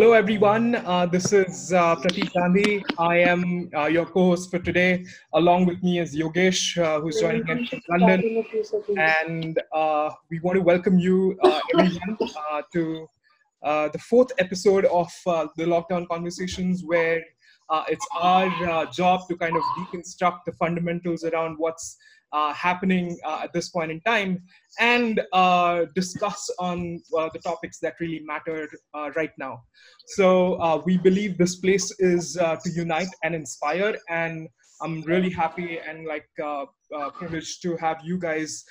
hello, everyone. Uh, this is uh, Pratik Gandhi. I am uh, your co-host for today. Along with me is Yogesh, uh, who's joining us from London. And uh, we want to welcome you, uh, everyone, uh, to uh, the fourth episode of uh, the Lockdown Conversations, where uh, it's our uh, job to kind of deconstruct the fundamentals around what's uh, happening uh, at this point in time and uh, discuss on uh, the topics that really matter uh, right now. So uh, we believe this place is to unite and inspire, and I'm really happy and like privileged to have you guys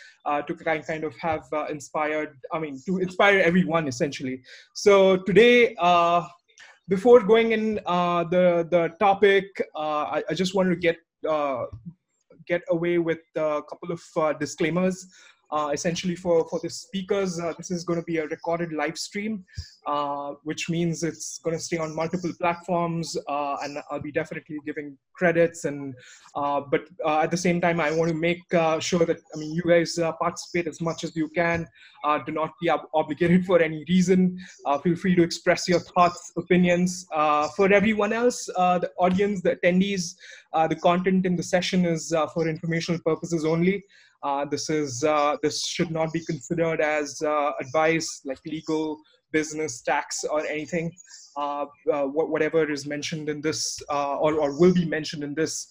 to kind of have inspired. I mean, to inspire everyone essentially. So today. Before going in the the topic, I, I just wanted to get get away with a couple of uh, disclaimers. Uh, essentially, for, for the speakers, uh, this is going to be a recorded live stream, uh, which means it's going to stay on multiple platforms, uh, and I'll be definitely giving credits. And uh, but uh, at the same time, I want to make sure that I mean you guys participate as much as you can. Do not be ob- obligated for any reason. Feel free to express your thoughts, opinions. For everyone else, the audience, the attendees, the content in the session is for informational purposes only. Uh, this is uh, this should not be considered as uh, advice like legal, business, tax, or anything. Uh, uh, whatever is mentioned in this uh, or, or will be mentioned in this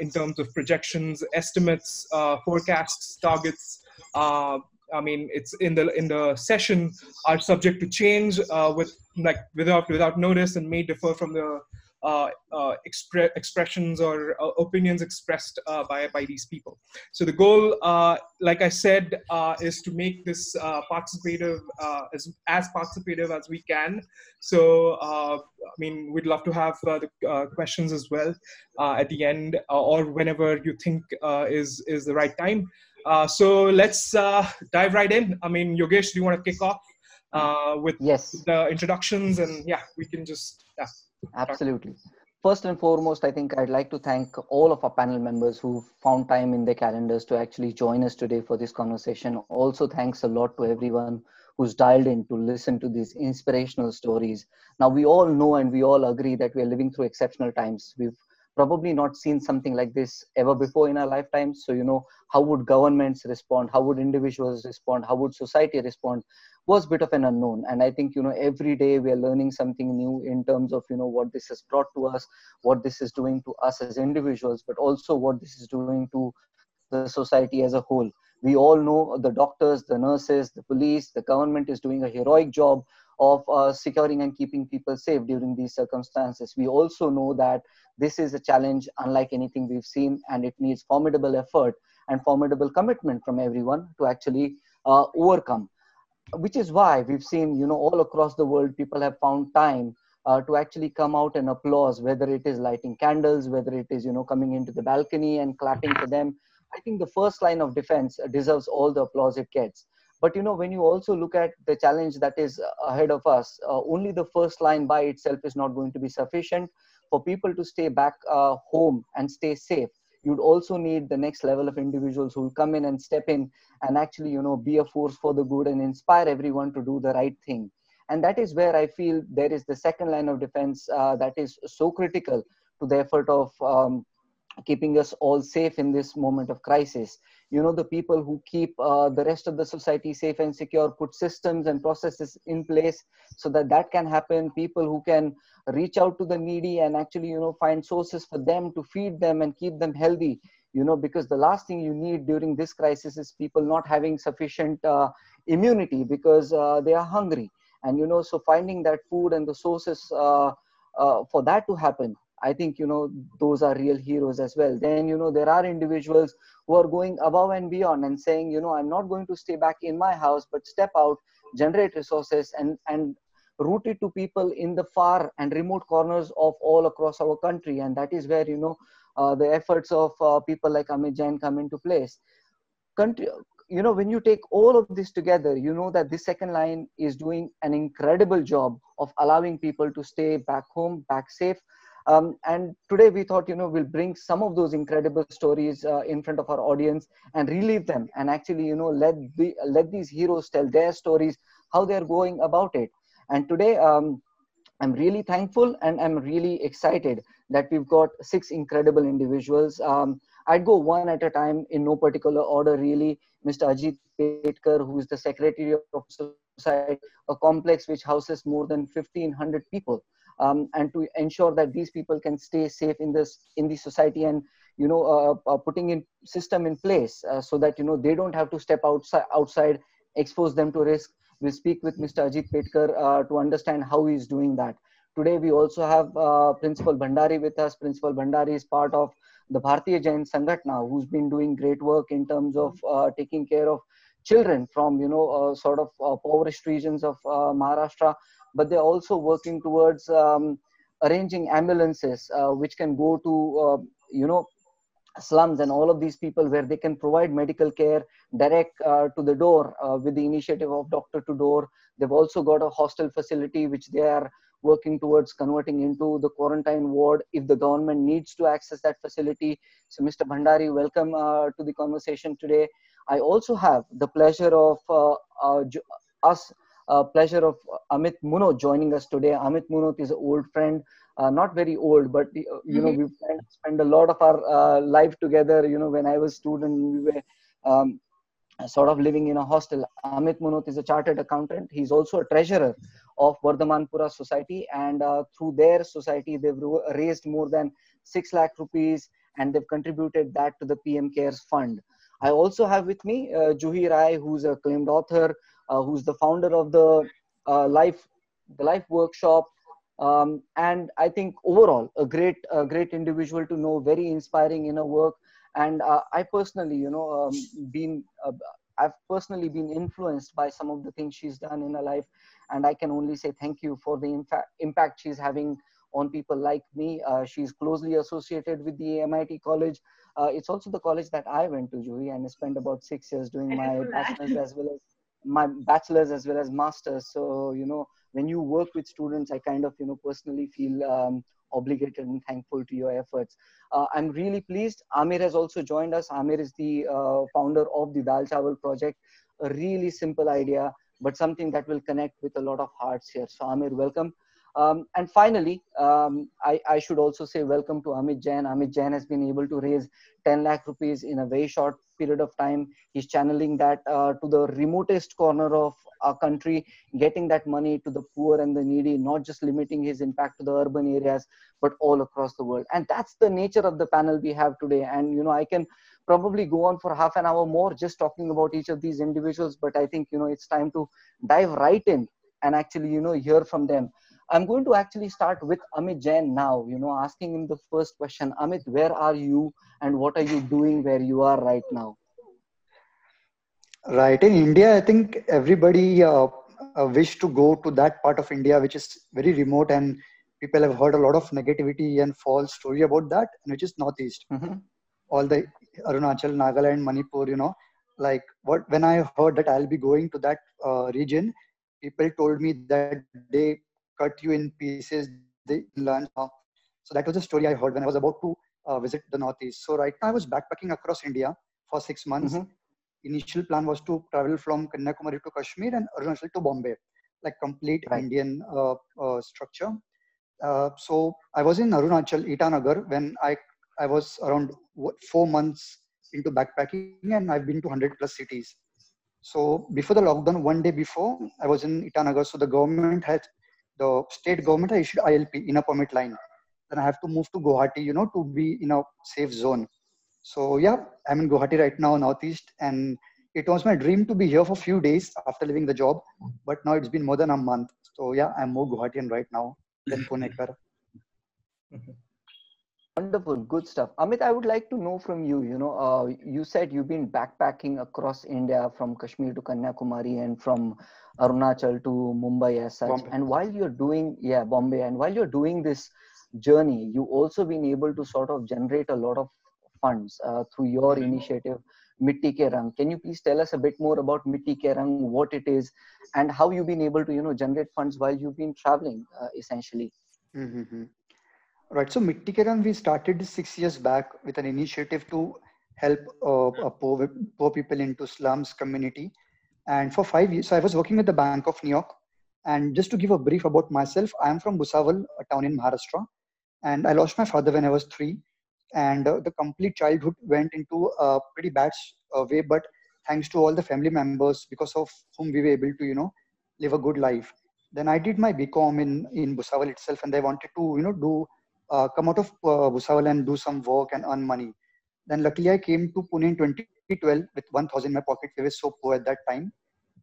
in terms of projections, estimates, forecasts, targets. I mean, it's in the in the session are subject to change with like without without notice and may differ from the expre- expressions or uh, opinions expressed uh, by by these people. So the goal, uh, like I said, uh, is to make this uh, participative uh, as as participative as we can. So uh, I mean, we'd love to have uh, the uh, questions as well uh, at the end uh, or whenever you think uh, is is the right time. Uh, so let's uh, dive right in. I mean, Yogesh, do you want to kick off uh, with Yes, the introductions and yeah, we can just yeah. Absolutely. First and foremost, I think I'd like to thank all of our panel members who found time in their calendars to actually join us today for this conversation. Also, thanks a lot to everyone who's dialed in to listen to these inspirational stories. Now, we all know and we all agree that we are living through exceptional times. We've probably not seen something like this ever before in our lifetimes. So, you know, how would governments respond? How would individuals respond? How would society respond? was a bit of an unknown and i think you know every day we are learning something new in terms of you know what this has brought to us what this is doing to us as individuals but also what this is doing to the society as a whole we all know the doctors the nurses the police the government is doing a heroic job of uh, securing and keeping people safe during these circumstances. We also know that this is a challenge unlike anything we've seen and it needs formidable effort and formidable commitment from everyone to actually uh, overcome which is why we've seen you know all across the world people have found time uh, to actually come out and applause whether it is lighting candles whether it is you know coming into the balcony and clapping for them. I think the first line of defense deserves all the applause it gets but you know when you also look at the challenge that is ahead of us uh, only the first line by itself is not going to be sufficient. For people to stay back uh, home and stay safe you'd also need the next level of individuals who will come in and step in and actually you know be a force for the good and inspire everyone to do the right thing. And that is where i feel there is the second line of defense uh, that is so critical to the effort of um, keeping us all safe in this moment of crisis. You know the people who keep uh, the rest of the society safe and secure put systems and processes in place so that that can happen. People who can reach out to the needy and actually you know find sources for them to feed them and keep them healthy. You know because the last thing you need during this crisis is people not having sufficient uh, immunity because uh, they are hungry. And you know so finding that food and the sources uh, uh, for that to happen i think you know those are real heroes as well then you know there are individuals who are going above and beyond and saying you know i'm not going to stay back in my house but step out generate resources and and route it to people in the far and remote corners of all across our country and that is where you know uh, the efforts of uh, people like Amit Jain come into place. Country, you know, when you take all of this together, you know that this second line is doing an incredible job of allowing people to stay back home, back safe. Um, and today we thought, you know, we'll bring some of those incredible stories uh, in front of our audience and relive them, and actually, you know, let the, let these heroes tell their stories, how they're going about it. And today, um, I'm really thankful and I'm really excited that we've got six incredible individuals. Um, I'd go one at a time in no particular order, really. Mr. Ajit Petkar, who is the Secretary of Society, a complex which houses more than 1,500 people. Um, and to ensure that these people can stay safe in this in the society and you know uh, uh, putting in system in place uh, so that you know they don't have to step outside outside expose them to risk. We'll speak with mr ajit petkar uh, to understand how he's doing that. Today we also have uh, principal bhandari with us. Principal bhandari is part of the bharatiya jain sangatna who's been doing great work in terms of uh, taking care of children from you know sort of poorest regions of maharashtra but they're also working towards um, arranging ambulances which can go to you know slums and all of these people where they can provide medical care direct uh, to the door uh, with the initiative of doctor to door. They've also got a hostel facility which they are working towards converting into the quarantine ward if the government needs to access that facility. So mr bhandari welcome uh, to the conversation today. I also have the pleasure of uh, uh, us uh, pleasure of amit munot joining us today amit munot is an old friend uh, not very old, but uh, you mm-hmm. know we spent a lot of our uh, life together. You know, when I was student, we were um, sort of living in a hostel. Amit Munot is a chartered accountant. He's also a treasurer of Vardhamanpura Society, and uh, through their society, they've raised more than six lakh rupees, and they've contributed that to the PM Cares Fund. I also have with me uh, Juhi Rai, who's a claimed author, who's the founder of the uh, Life the Life Workshop, um, and I think overall a great a great individual to know, very inspiring in her work. And uh, I personally, you know, um, been uh, I've personally been influenced by some of the things she's done in her life, and I can only say thank you for the infa- impact she's having on people like me. Uh, she's closely associated with the MIT College. Uh, it's also the college that I went to, Juhi, and I spent about six years doing my bachelor's as well as my bachelor's as well as master's. So you know, when you work with students, I kind of, you know, personally feel um, obligated and thankful to your efforts. Uh, I'm really pleased. Amir has also joined us. Amir is the uh, founder of the Dal Chawal project. A really simple idea, but something that will connect with a lot of hearts here. So Amir, welcome. Um, and finally, um, I, I, should also say welcome to Amit Jain. Amit Jain has been able to raise 10 lakh rupees in a very short period of time. He's channeling that uh, to the remotest corner of our country, getting that money to the poor and the needy, not just limiting his impact to the urban areas, but all across the world. And that's the nature of the panel we have today. And, you know, I can probably go on for half an hour more just talking about each of these individuals, but I think, you know, it's time to dive right in and actually, you know, hear from them. I'm going to actually start with Amit Jain now, you know, asking him the first question. Amit, where are you and what are you doing where you are right now? Right. In India, I think everybody uh, uh, wish to go to that part of India, which is very remote and people have heard a lot of negativity and false story about that, which is Northeast. Mm-hmm. All the Arunachal, Nagaland, Manipur, you know, like what when I heard that I'll be going to that uh, region, people told me that they cut you in pieces, they learn. How. So that was the story I heard when I was about to uh, visit the Northeast. So right now I was backpacking across India for six months. Mm-hmm. Initial plan was to travel from Kanyakumari to Kashmir and Arunachal to Bombay, like complete right. Indian uh, uh, structure. Uh, so I was in Arunachal, Itanagar, when I I was around what, four months into backpacking, and I've been to 100 plus cities. So before the lockdown, one day before, I was in Itanagar. So the government had the state government issued ILP in a permit line. Then I have to move to Guwahati, you know, to be in a safe zone. So yeah, I'm in Guwahati right now, Northeast, and it was my dream to be here for a few days after leaving the job, but now it's been more than a month. So yeah, I'm more Guwahatian right now than Punekar. Wonderful, good stuff. Amit, I would like to know from you. You know, uh, you said you've been backpacking across India from Kashmir to Kanyakumari and from Arunachal to Mumbai as such. Bombay. And while you're doing, yeah, Bombay, and while you're doing this journey, you also been able to sort of generate a lot of funds uh, through your mm-hmm. initiative, Mitti Ke Rang. Can you please tell us a bit more about Mitti Ke Rang, what it is, and how you've been able to, you know, generate funds while you've been traveling, uh, essentially? Mm-hmm. Right. So Mitti Ke we started six years back with an initiative to help uh, poor, poor people into slums community and for five years, so I was working with the Bank of New York And just to give a brief about myself, I am from Bhusawal, a town in Maharashtra, and I lost my father when I was three. And uh, the complete childhood went into a pretty bad uh, way, but thanks to all the family members, because of whom we were able to, you know, live a good life. Then I did my BCom in in Bhusawal itself, and I wanted to, you know, do uh, come out of uh, Bhusawal and do some work and earn money. Then luckily I came to Pune in 2012 with 1,000 in my pocket. We were so poor at that time.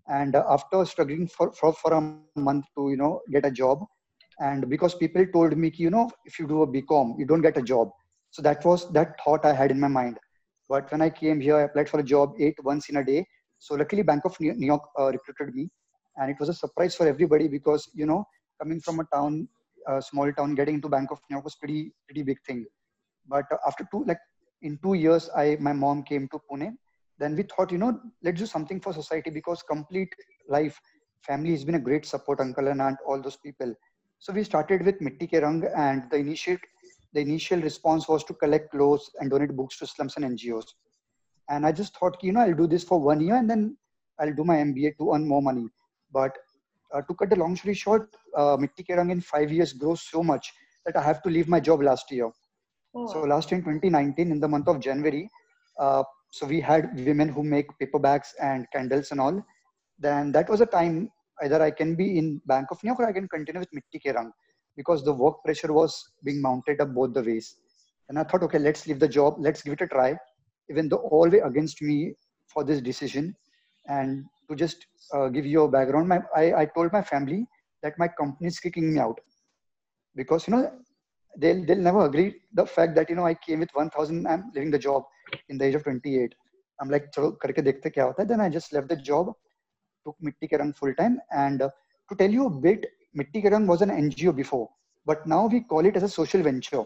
And uh, after struggling for, for, for a month to you know get a job and because people told me you know if you do a bcom you don't get a job. So that was that thought i had in my mind. But when i came here i applied for a job eight once in a day. So luckily bank of new york uh, recruited me. And it was a surprise for everybody because you know coming from a town a small town getting into bank of new york was pretty pretty big thing but after two like in two years i my mom came to pune then we thought, you know, let's do something for society because complete life, family has been a great support, uncle and aunt, all those people. So we started with Mitti Ke Rang and the initial, the initial response was to collect clothes and donate books to slums and NGOs. And I just thought, you know, I'll do this for one year and then I'll do my MBA to earn more money. But uh, to cut the long story short, uh, Mitti Ke Rang in five years grows so much that I have to leave my job last year. Oh. So last year in 2019, in the month of January, uh, so we had women who make paper bags and candles and all then that was a time either i can be in bank of new york or i can continue with mitti ke rang because the work pressure was being mounted up both the ways and i thought okay let's leave the job let's give it a try even though all way against me for this decision and to just uh, give you a background. My, I, I told my family that my company is kicking me out. Because you know they'll they'll never agree the fact that you know i came with 1000 i'm leaving the job in the age of 28 i'm like chalo kya hota then i just left the job took mitti ke rang full time. And uh, to tell you a bit mitti ke rang was an ngo before. But now we call it as a social venture.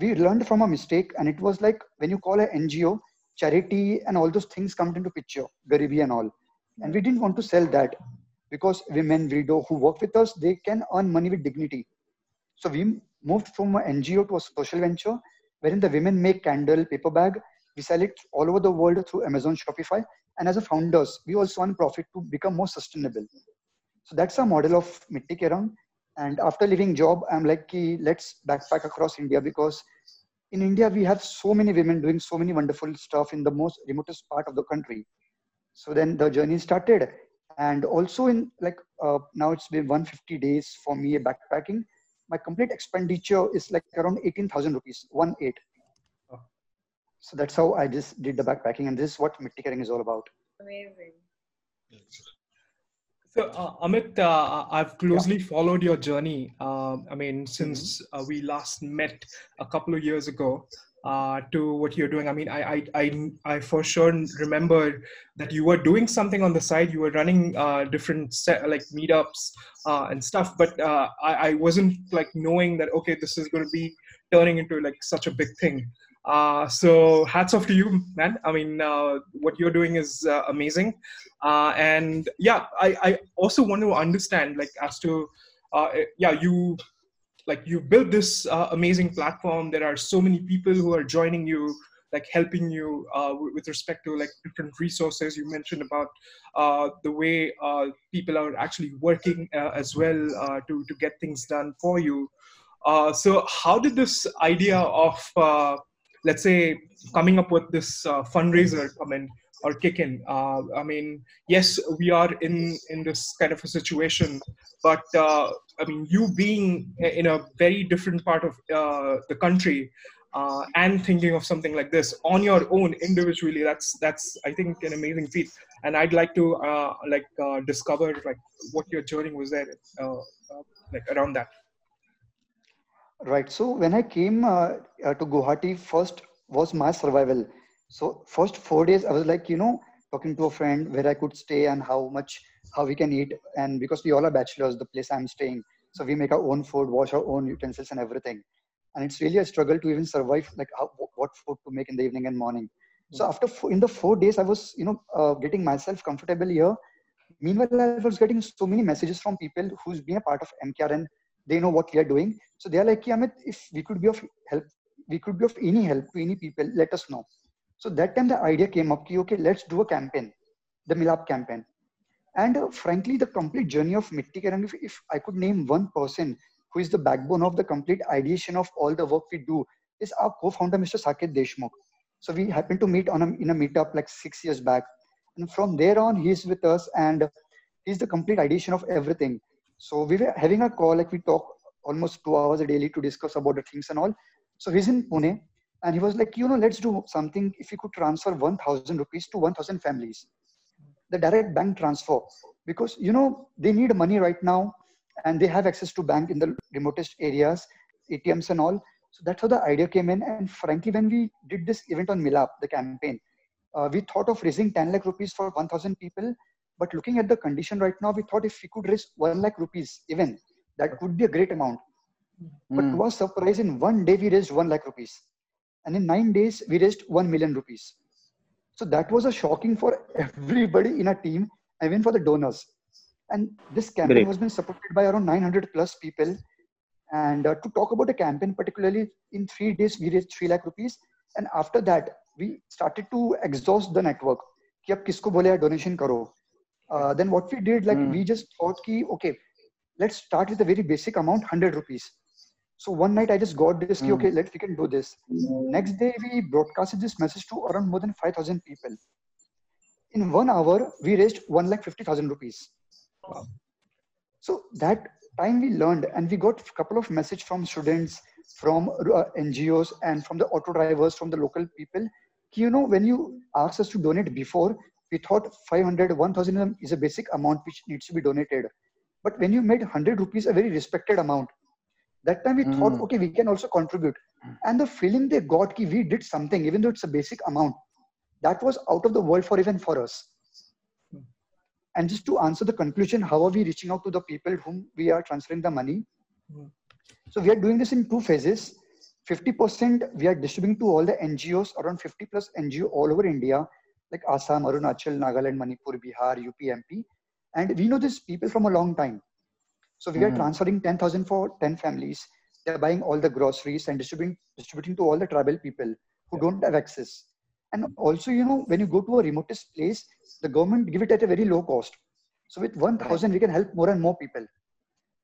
We learned from a mistake and it was like when you call an ngo charity and all those things come into picture garibi and all and we didn't want to sell that because women widow who work with us they can earn money with dignity so we moved from an ngo to a social venture wherein the women make candle paper bag we sell it all over the world through Amazon, Shopify. And as a founders, we also want profit to become more sustainable. So that's our model of Mitti Ke Rang. And after leaving job, I'm like, let's backpack across India because in India, we have so many women doing so many wonderful stuff in the most remotest part of the country. So then the journey started. And also in like, uh, now it's been 150 days for me backpacking. My complete expenditure is like around 18,000 rupees, one eight so that's how I just did the backpacking, and this is what Mitti Ke Rang is all about. Amazing. So, uh, Amit, uh, I've closely yeah. followed your journey. Uh, I mean, since mm-hmm. Uh, we last met a couple of years ago, uh, to what you're doing. I mean, I, I, I, I, for sure remember that you were doing something on the side. You were running uh, different set, like meetups and stuff, but I, I wasn't like knowing that okay, this is going to be turning into like such a big thing. Uh, so hats off to you, man. I mean, uh, what you're doing is uh, amazing. Uh, and yeah, I, I also want to understand, like, as to, uh, yeah, you, like, you built this uh, amazing platform. There are so many people who are joining you, like, helping you uh, with respect to like different resources. You mentioned about uh, the way uh, people are actually working as well to to get things done for you. so, how did this idea of let's say coming up with this uh, fundraiser come in or kick in uh, i mean yes we are in in this kind of a situation but uh, i mean you being in a very different part of uh, the country uh, and thinking of something like this on your own individually that's that's i think an amazing feat and i'd like to uh, like discover like what your journey was there like around that Right. So when I came uh, uh, to Guwahati, first was my survival. So first four days, I was like, you know, talking to a friend where I could stay and how much, how we can eat. And because we all are bachelors, the place I'm staying, so we make our own food, wash our own utensils and everything. And it's really a struggle to even survive, like how, what food to make in the evening and morning. So after in the four days, I was, you know, uh, getting myself comfortable here. Meanwhile, I was getting so many messages from people who's been a part of MKRN they know what we are doing so they are like yeah, Amit, if we could be of help we could be of any help to any people let us know so that time the idea came up okay let's do a campaign the milap campaign And uh, frankly, the complete journey of Mitti Ke if, if I could name one person who is the backbone of the complete ideation of all the work we do, is our co-founder, Mr. Saket Deshmukh. So we happened to meet on a, in a meetup like six years back. And from there on, he's with us and he's the complete ideation of everything. So we were having a call, like we talk almost two hours a daily to discuss about the things and all. So he's in Pune and he was like, you know, let's do something. If you could transfer 1000 rupees to 1000 families, the direct bank transfer, because, you know, they need money right now and they have access to bank in the remotest areas, ATMs and all. So that's how the idea came in. And frankly, when we did this event on Milap, the campaign, uh, we thought of raising 10 lakh rupees for 1000 people. But looking at the condition right now, we thought if we could raise 1 lakh rupees even, that would be a great amount. Mm. But to our surprise, in one day we raised 1 lakh rupees And in nine days, we raised 1 million rupees. So that was a shocking for everybody in our team, even for the donors. And this campaign Great. has been supported by around 900 plus people. And uh, to talk about the campaign, particularly in three days, we raised 3 lakh rupees. And after that, we started to exhaust the network. कि अब किसको बोले donation करो. Uh, then what we did, like mm. we just thought कि okay, let's start with a very basic amount, 100 rupees. So one night I just got this, mm. okay, let's we can do this. Next day we broadcasted this message to around more than 5,000 people. In one hour, we raised one lakh fifty thousand rupees. Wow. So that time we learned, and we got a couple of message from students, from uh, NGOs, and from the auto drivers, from the local people. You know, when you asked us to donate before, we thought 500, 1000 is a basic amount which needs to be donated. But when you made 100 rupees a very respected amount, that time we mm. thought, okay, we can also contribute. And the feeling they got, ki we did something, even though it's a basic amount, that was out of the world for even for us. And just to answer the conclusion, how are we reaching out to the people whom we are transferring the money? Mm. So we are doing this in two phases. 50% we are distributing to all the NGOs, around 50 plus NGO all over India, like Assam, Arunachal, Nagaland, Manipur, Bihar, UP, MP. And we know these people from a long time. So we mm-hmm. are transferring 10,000 for 10 families. They're buying all the groceries and distributing, distributing to all the tribal people who don't have access. And also, you know, when you go to a remotest place, the government give it at a very low cost. So with 1,000, we can help more and more people.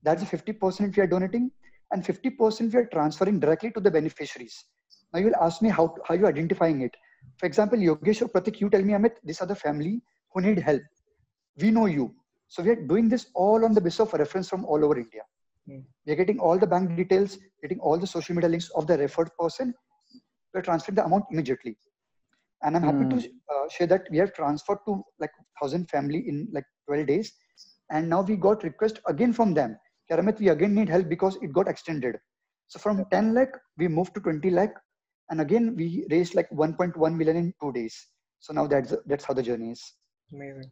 That's 50% we are donating and 50% we are transferring directly to the beneficiaries. Now you will ask me how, how you identifying it. For example, Yogesh or Pratik, you tell me, Amit, these are the family who need help we know you. So we are doing this all on the basis of reference from all over India. Mm. We are getting all the bank details, getting all the social media links of the referred person. We're transferring the amount immediately. And I'm happy mm. to uh, share that we have transferred to like 1000 family in like 12 days. And now we got request again from them. Karamat, we again need help because it got extended. So from 10 lakh, we moved to 20 lakh. And again, we raised like 1.1 million in two days. So now that's, that's how the journey is. Amazing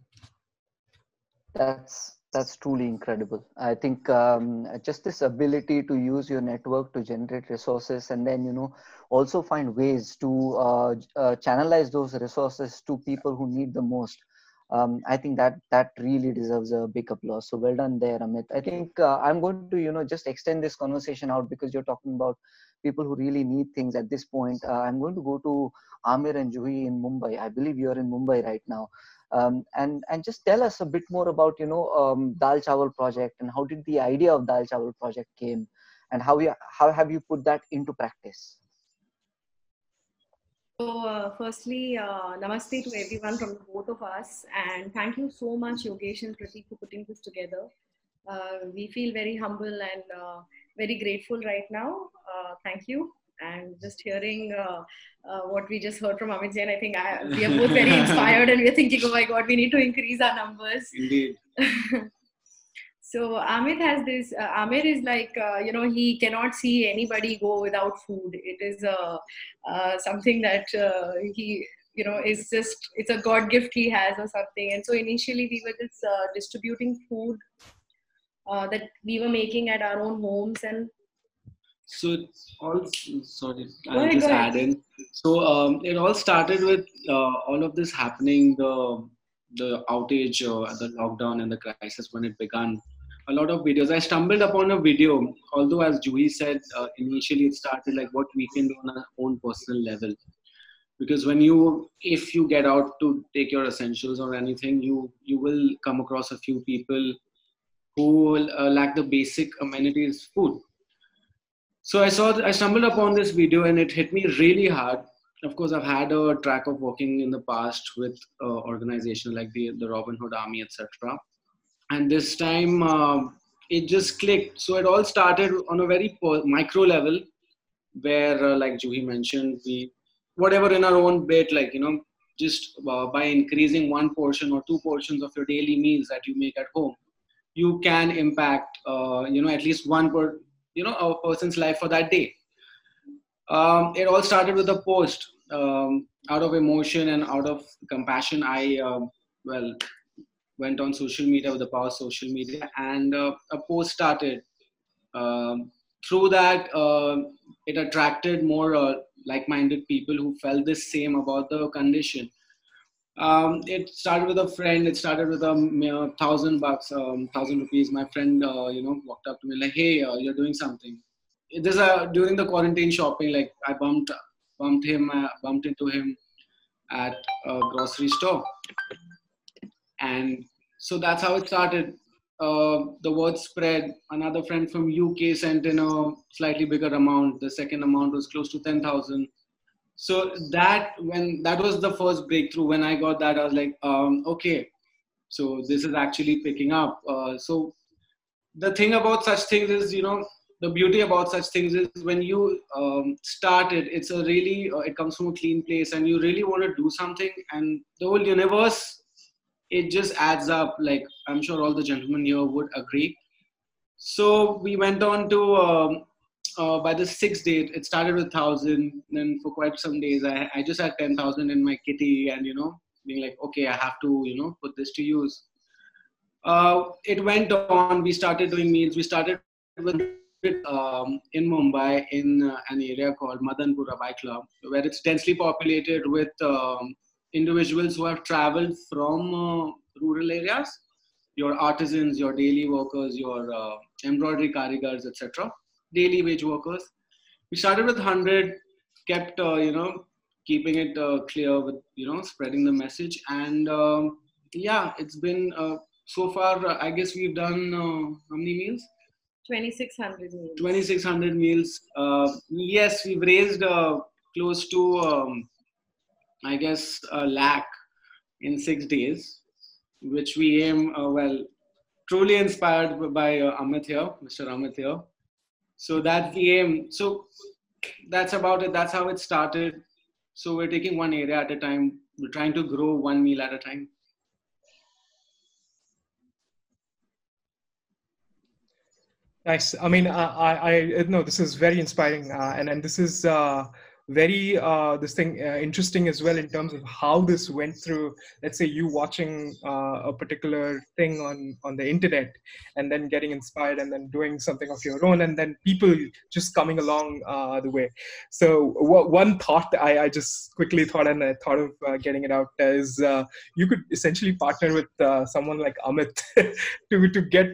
that's that's truly incredible. I think um, just this ability to use your network to generate resources and then you know also find ways to uh, uh, channelize those resources to people who need the most um, i think that that really deserves a big applause. So well done there amit. I think uh, i'm going to you know just extend this conversation out because you're talking about people who really need things at this point. Uh, i'm going to go to amir and juhi in mumbai. I believe you're in mumbai right now um, and and just tell us a bit more about you know um, Dal Chawal project and how did the idea of Dal Chawal project came, and how you how have you put that into practice? So, uh, firstly, uh, namaste to everyone from both of us, and thank you so much, Yogesh and Pratik, for putting this together. Uh, we feel very humble and uh, very grateful right now. Uh, thank you and just hearing uh, uh, what we just heard from Amit Jain, I think I, we are both very inspired and we're thinking, oh my God, we need to increase our numbers. Indeed. so Amit has this, uh, Amir is like, uh, you know, he cannot see anybody go without food. It is uh, uh, something that uh, he, you know, is just, it's a God gift he has or something. And so initially we were just distributing food that we were making at our own homes and so it all sorry i'll just add in. So um, it all started with uh, all of this happening the the outage uh, the lockdown and the crisis when it began. A lot of videos. I stumbled upon a video although as juhi said uh, initially it started like what we can do on our own personal level. Because when you if you get out to take your essentials or anything you you will come across a few people who will uh, lack the basic amenities food so i saw i stumbled upon this video and it hit me really hard. Of course i've had a track of working in the past with uh, organizations like the the robin hood army etc and this time uh, it just clicked. So it all started on a very micro level where uh, like juhi mentioned we whatever in our own bit like you know just uh, by increasing one portion or two portions of your daily meals that you make at home you can impact uh, you know at least one per you know a person's life for that day um, it all started with a post um, out of emotion and out of compassion i uh, well went on social media with the power of social media and uh, a post started um, through that uh, it attracted more uh, like-minded people who felt the same about the condition. Um, it started with a friend. It started with a you know, thousand bucks, um, thousand rupees. My friend, uh, you know, walked up to me like, "Hey, uh, you're doing something." There's a during the quarantine shopping. Like I bumped, bumped him, uh, bumped into him at a grocery store, and so that's how it started. Uh, the word spread. Another friend from UK sent in a slightly bigger amount. The second amount was close to 10,000. So that when that was the first breakthrough. When I got that, I was like, um, okay, so this is actually picking up. Uh, so the thing about such things is, you know, the beauty about such things is when you um, start it, it's a really uh, it comes from a clean place, and you really want to do something, and the whole universe it just adds up. Like I'm sure all the gentlemen here would agree. So we went on to um, uh, by the sixth date. It started with thousand. Then for quite some days, I, I just had ten thousand in my kitty, and you know, being like, okay, I have to you know put this to use. Uh, it went on. We started doing meals. We started with um, in Mumbai in uh, an area called Madanpura Byculla, where it's densely populated with um, individuals who have traveled from uh, rural areas, your artisans, your daily workers, your uh, embroidery karigars, etc., daily wage workers. We started with 100, kept, uh, you know, keeping it uh, clear with, you know, spreading the message. And um, yeah, it's been uh, so far, uh, I guess we've done how many meals? 2600 meals. 2600 meals. yes, we've raised close to um, I guess, a lakh in six days, which we aim, uh, well, truly inspired by uh, Amit here, Mr. Amit here. So that's the aim. So that's about it. That's how it started. So we're taking one area at a time. We're trying to grow one meal at a time. Nice. I mean, I, I, I no, this is very inspiring, uh, and and this is uh, very uh, this thing uh, interesting as well in terms of how this went through let's say you watching uh, a particular thing on on the internet and then getting inspired and then doing something of your own and then people just coming along uh, the way. So w- one thought I, I just quickly thought and i thought of uh, getting it out is uh, you could essentially partner with someone like amit to to get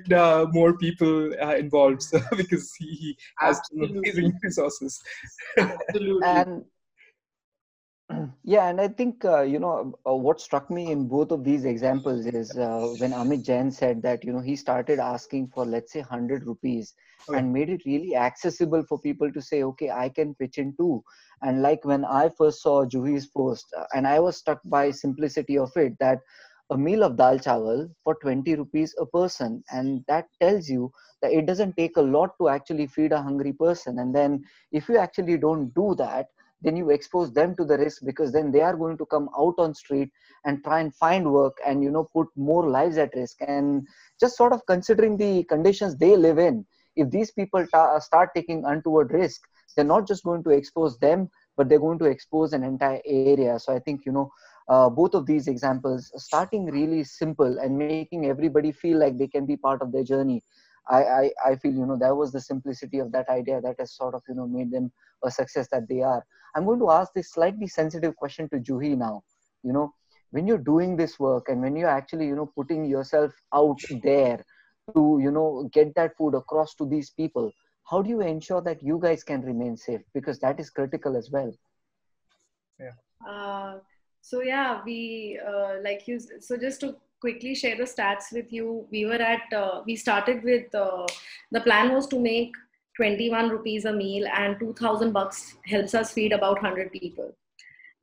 more people involved. So, because he has amazing resources. Absolutely and yeah and i think uh, you know uh, what struck me in both of these examples is uh, when amit jain said that you know he started asking for let's say 100 rupees oh. and made it really accessible for people to say okay i can pitch in too and like when i first saw juhi's post uh, and i was struck by simplicity of it that a meal of dal chawal for 20 rupees a person and that tells you that it doesn't take a lot to actually feed a hungry person. And then if you actually don't do that then you expose them to the risk because then they are going to come out on street and try and find work and you know put more lives at risk. And just sort of considering the conditions they live in if these people ta- start taking untoward risk they're not just going to expose them but they're going to expose an entire area. So i think you know uh, both of these examples starting really simple and making everybody feel like they can be part of their journey. I, I, I feel you know that was the simplicity of that idea that has sort of you know made them a success that they are. I'm going to ask this slightly sensitive question to juhi now. You know when you're doing this work and when you're actually you know putting yourself out there to you know get that food across to these people how do you ensure that you guys can remain safe? Because that is critical as well. Yeah. Uh, so yeah, we uh, like you. So just to quickly share the stats with you, we were at. Uh, we started with uh, the plan was to make 21 rupees a meal and 2,000 bucks helps us feed about 100 people.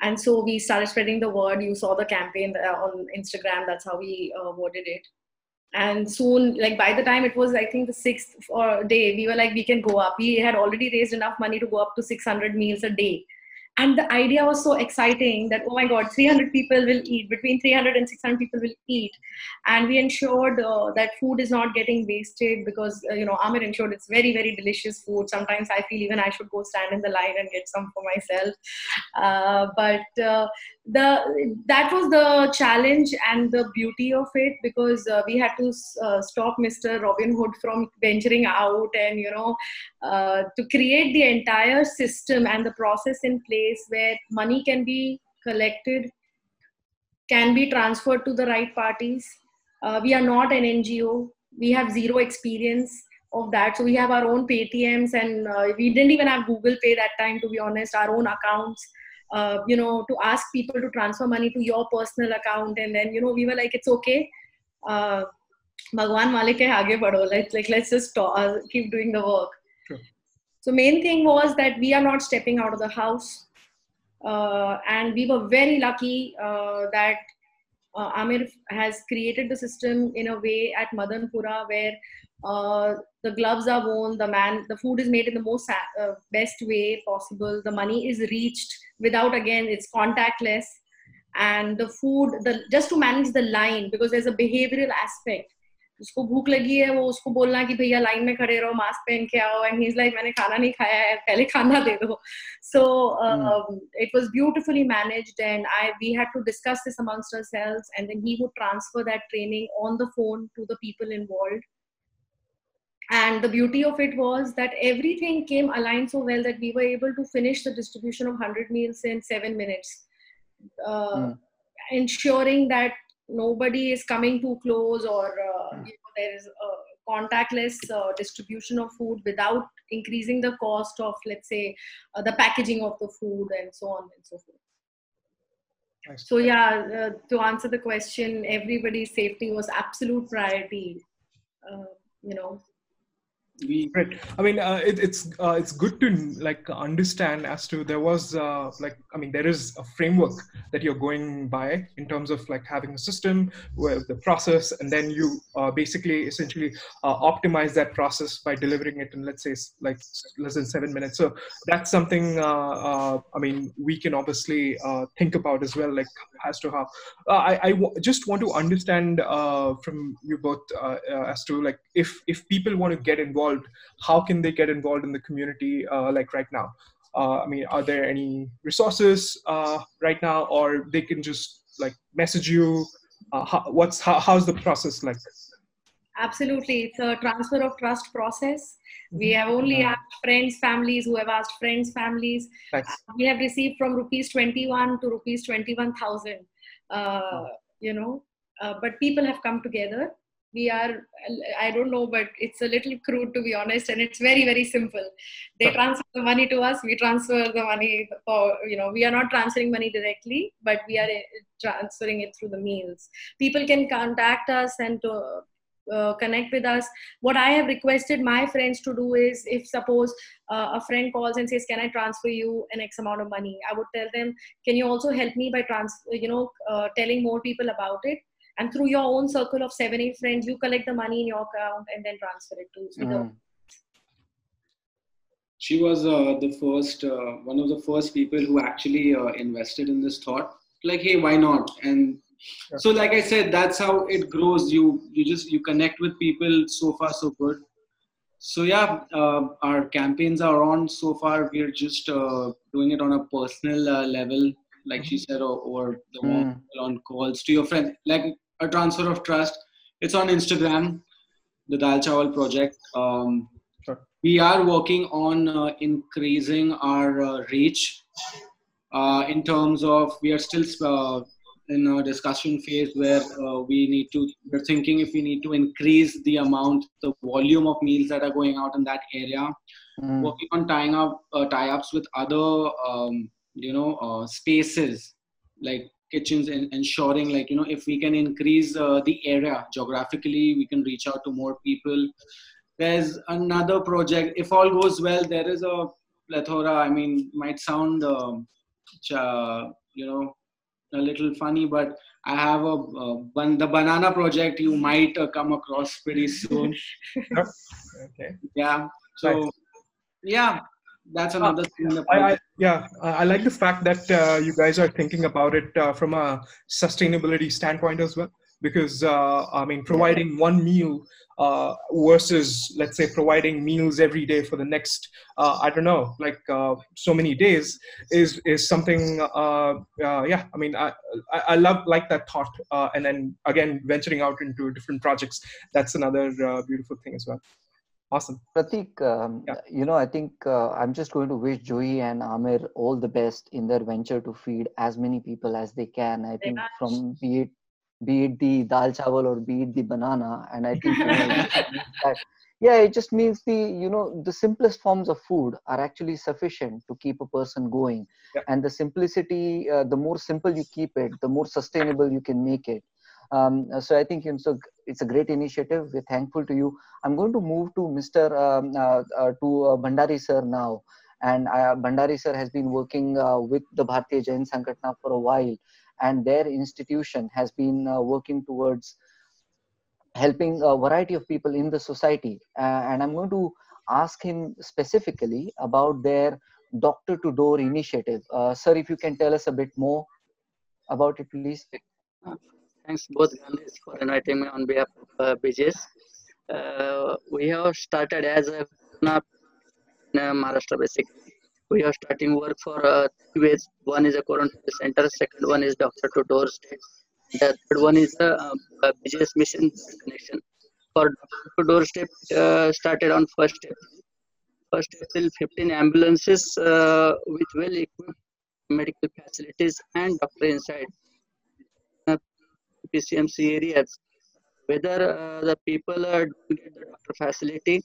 And so we started spreading the word. You saw the campaign uh, on Instagram. That's how we uh, worded it and soon like by the time it was i think the sixth or day we were like we can go up we had already raised enough money to go up to 600 meals a day and the idea was so exciting that oh my god 300 people will eat between 300 and 600 people will eat. And we ensured uh, that food is not getting wasted because uh, you know amir ensured it's very very delicious food. Sometimes i feel even i should go stand in the line and get some for myself. Uh, but uh, the that was the challenge and the beauty of it because uh, we had to uh, stop mr robin hood from venturing out and you know to create the entire system and the process in place place where money can be collected, can be transferred to the right parties. Uh, we are not an NGO. We have zero experience of that. So we have our own Paytms, and uh, we didn't even have Google Pay that time, to be honest. Our own accounts. Uh, you know, to ask people to transfer money to your personal account, and then you know, we were like, it's okay. Uh, Bhagwan Malik hai aage badho. Let's like let's just talk, uh, keep doing the work. Sure. So main thing was that we are not stepping out of the house. Uh, and we were very lucky uh, that uh, Amir has created the system in a way at Madanpura where uh, the gloves are worn, the man, the food is made in the most uh, best way possible. The money is reached without again, it's contactless, and the food, the just to manage the line because there's a behavioral aspect. उसको भूख लगी है वो उसको बोलना कि भैया line में खड़े रहो मास्क पहन के आओ एंड ही लाइक मैंने खाना नहीं खाया है पहले खाना दे दो so it was beautifully managed and I we had to discuss this amongst ourselves and then he would transfer that training on the phone to the people involved and the beauty of it was that everything came aligned so well that we were able to finish the distribution of 100 meals in seven minutes uh, mm. ensuring that nobody is coming too close or uh, hmm. you know, there is a contactless uh, distribution of food without increasing the cost of let's say uh, the packaging of the food and so on and so forth nice. so yeah uh, to answer the question everybody's safety was absolute priority uh, you know we right i mean uh, it, it's uh, it's good to like understand as to there was uh, like i mean there is a framework that you're going by in terms of like having a system with the process and then you uh, basically essentially uh, optimize that process by delivering it in let's say like less than seven minutes. So that's something uh, i mean we can obviously think about as well like as to how I, I w- just want to understand from you both as to like if if people want to get involved involved? How can they get involved in the community uh, like right now? Uh, i mean are there any resources uh, right now or they can just like message you? Uh, how, what's how, how's the process like? Absolutely. It's a transfer of trust process. We mm-hmm. have only mm-hmm. asked friends families who have asked friends families. Thanks. we have received from rupees 21 to rupees 21000 uh, you know uh, but people have come together we are i don't know but it's a little crude to be honest and it's very very simple. They transfer the money to us we transfer the money for you know we are not transferring money directly but we are uh, transferring it through the meals people can contact us and to, uh, connect with us. What i have requested my friends to do is if suppose uh, a friend calls and says can i transfer you an x amount of money? I would tell them can you also help me by trans you know uh, telling more people about it and through your own circle of seven eight friends you collect the money in your account and then transfer it to mm. she was uh, the first uh, one of the first people who actually uh, invested in this thought. Like hey why not? And so like i said that's how it grows. You you just you connect with people so far so good. So yeah uh, our campaigns are on. So far we're just uh, doing it on a personal uh, level like she said or, or the mm. on calls to your friends. Like a transfer of trust. It's on Instagram, the Dal Chawal project. Um, sure. We are working on uh, increasing our uh, reach uh, in terms of we are still uh, in a discussion phase where uh, we need to we're thinking if we need to increase the amount the volume of meals that are going out in that area mm. working on tying up uh, tie-ups with other um, you know uh, spaces like kitchens and ensuring like you know if we can increase uh, the area geographically we can reach out to more people. There's another project. If all goes well there is a plethora. I mean might sound um, you know a little funny but i have a uh, the banana project you might uh, come across pretty soon. Okay. Yeah. So yeah that's uh, another thing. I, I, yeah, I like the fact that uh, you guys are thinking about it uh, from a sustainability standpoint as well. Because uh, I mean, providing one meal uh, versus, let's say, providing meals every day for the next, uh, I don't know, like so many days, is is something. yeah, I mean, I I love like that thought, and then again, venturing out into different projects. That's another beautiful thing as well. Awesome. Pratik, um, yeah. you know, I think uh, I'm just going to wish Joey and Amir all the best in their venture to feed as many people as they can. I think from be it be it the dal chawal or be it the banana, and I think you know, that, yeah, it just means the you know the simplest forms of food are actually sufficient to keep a person going, yeah. and the simplicity, uh, the more simple you keep it, the more sustainable you can make it. Um, so I think it's a, it's a great initiative. We're thankful to you. I'm going to move to Mr. Um, uh, uh, to uh, Bhandari sir now. And uh, Bhandari sir has been working uh, with the Bharatiya Jain Sanghatana for a while. And their institution has been uh, working towards helping a variety of people in the society. and I'm going to ask him specifically about their doctor to door initiative. sir, if you can tell us a bit more about it, please. Thanks both Gandhis for inviting me on behalf of uh, BJS. Uh, we have started as a uh, Maharashtra basically. We are starting work for uh, three ways. One is a quarantine center, second one is doctor to door stay. The third one is a, uh, a BJS mission connection. For doctor to door step uh, started on first April. First April, 15 ambulances uh, with well equipped medical facilities and doctor inside PCMC areas, whether uh, the people are doing the doctor facility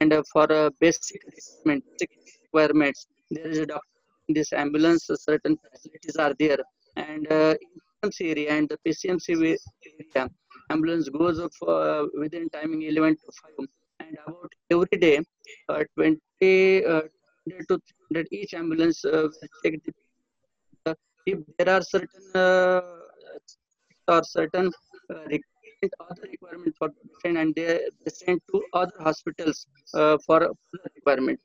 and uh, for uh, basic requirements, there is a doctor in this ambulance, certain facilities are there. And PCMC area and the PCMC area, ambulance goes up uh, within timing 11 to 5 and about every day uh, 20 uh, to 300 each ambulance uh, check the, if there are certain or certain uh, requirement, other requirement for patient and they, they send to other hospitals uh, for requirement.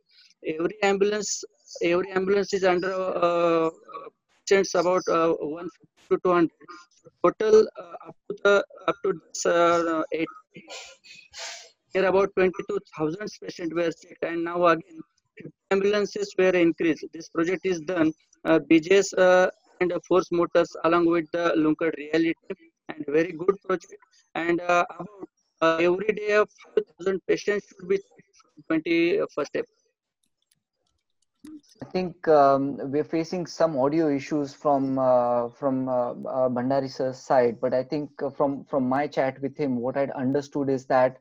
Every ambulance, every ambulance is under uh, patients about uh, 150 to 200. Total uh, up to the up to this, uh, eight. Here about 22,000 patients were checked, and now again ambulances were increased. This project is done. Uh, BJS and Force Motors along with the Lunkad Reality and very good project. And uh, about uh, every day, 5,000 patients should be 21st step. I think um, we're facing some audio issues from uh, from uh, uh, sir's side, but I think uh, from from my chat with him, what I'd understood is that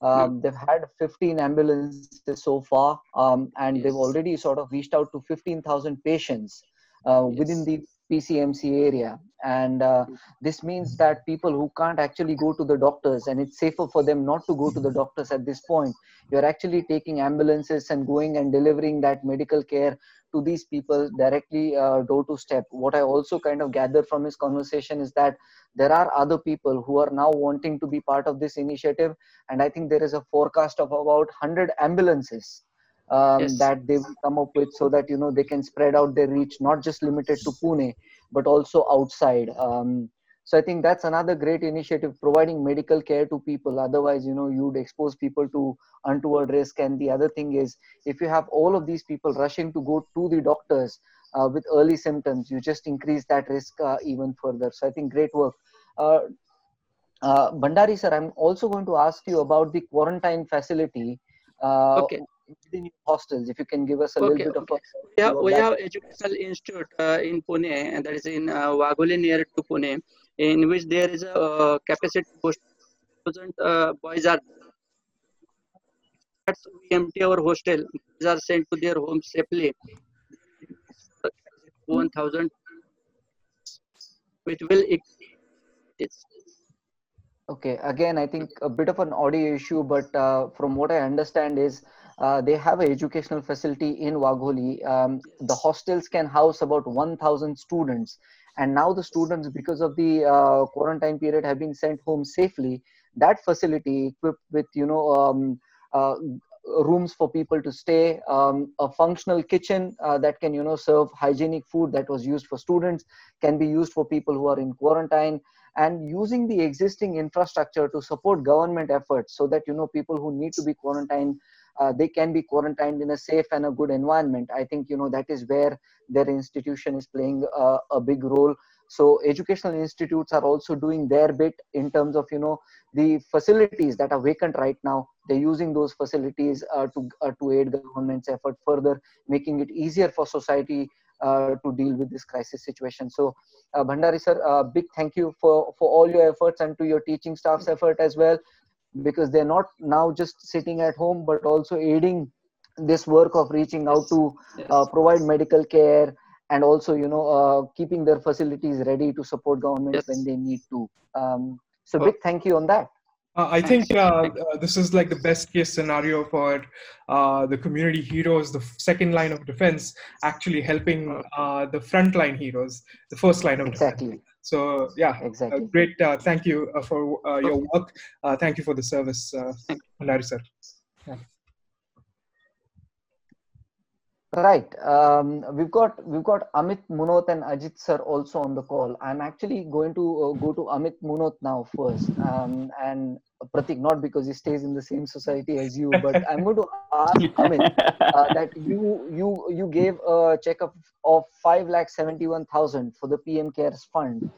um, they've had 15 ambulances so far, um, and yes. they've already sort of reached out to 15,000 patients uh, yes. within the PCMC area. And uh, this means that people who can't actually go to the doctors, and it's safer for them not to go to the doctors at this point, you're actually taking ambulances and going and delivering that medical care to these people directly uh, door to step. What I also kind of gather from his conversation is that there are other people who are now wanting to be part of this initiative. And I think there is a forecast of about 100 ambulances um, yes. that they will come up with so that you know they can spread out their reach not just limited to pune but also outside. Um, so i think that's another great initiative providing medical care to people. Otherwise you know you'd expose people to untoward risk. And the other thing is if you have all of these people rushing to go to the doctors uh, with early symptoms you just increase that risk uh, even further. So i think great work. Uh, uh, Bhandari sir, I'm also going to ask you about the quarantine facility. Uh, okay within hostels if you can give us a okay, little bit okay. of a, we have, we have educational institute uh, in pune and that is in uh, Wagholi near to pune in which there is a uh, capacity post thousand uh, boys are that's we empty our hostel. Boys are sent to their homes safely. 1000 which will it's okay again i think a bit of an audio issue but uh, from what i understand is uh, they have an educational facility in Wagholi. Um, the hostels can house about 1,000 students, and now the students, because of the uh, quarantine period, have been sent home safely. That facility, equipped with you know um, uh, rooms for people to stay, um, a functional kitchen uh, that can you know serve hygienic food that was used for students, can be used for people who are in quarantine and using the existing infrastructure to support government efforts so that you know people who need to be quarantined uh, they can be quarantined in a safe and a good environment. I think you know that is where their institution is playing a, a big role. So educational institutes are also doing their bit in terms of you know the facilities that are vacant right now. They're using those facilities uh, to uh, to aid the government's effort further making it easier for society uh, to deal with this crisis situation. So uh, bhandari sir uh, big thank you for for all your efforts and to your teaching staff's effort as well because they're not now just sitting at home but also aiding this work of reaching out to uh, provide medical care and also you know uh, keeping their facilities ready to support governments yes. when they need to. Um, so big thank you on that uh, I think uh, uh, this is like the best case scenario for uh, the community heroes, the second line of defense, actually helping uh, the frontline heroes, the first line of exactly. defense. So yeah, uh, exactly. great. thank you for your work. thank you for the service, uh, sir. Yeah. Right. Um, we've got we've got Amit Munot and Ajit sir also on the call. I'm actually going to uh, go to Amit Munot now first, um, and Pratik not because he stays in the same society as you, but I'm going to ask Amit uh, that you you you gave a check of of five lakh seventy one thousand for the PM Cares Fund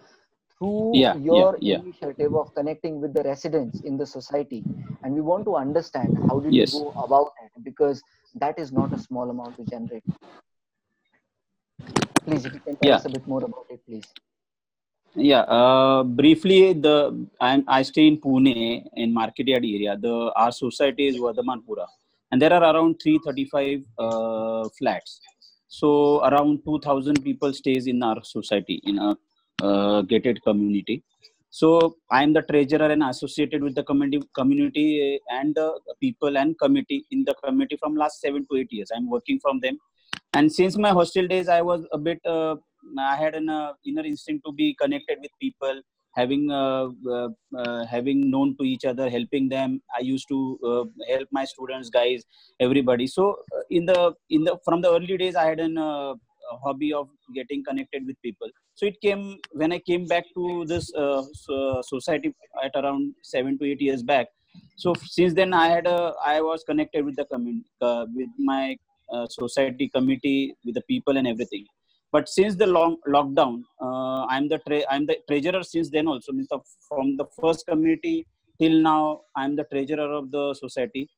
through yeah, your yeah, yeah. initiative of connecting with the residents in the society, and we want to understand how did yes. you go about it because that is not a small amount to generate. Please, if you can tell yeah. us a bit more about it, please. Yeah, uh, briefly, the I'm, I stay in Pune in Marketyard area. The our society is Vardhamanpura, and there are around 335 uh, flats. So around 2,000 people stays in our society in a uh, gated community so i am the treasurer and associated with the community community and the people and committee in the committee from last 7 to 8 years. I'm working from them. And since my hostel days i was a bit uh, i had an uh, inner instinct to be connected with people having uh, uh, uh having known to each other helping them. I used to uh, help my students guys everybody. So in the in the from the early days i had an hobby of getting connected with people. So it came when i came back to this uh, society at around 7 to 8 years back so since then i had a i was connected with the community uh, with my uh, society committee with the people and everything. But since the long lockdown uh, i'm the tre- i'm the treasurer since then also. Means from the first committee till now i'm the treasurer of the society.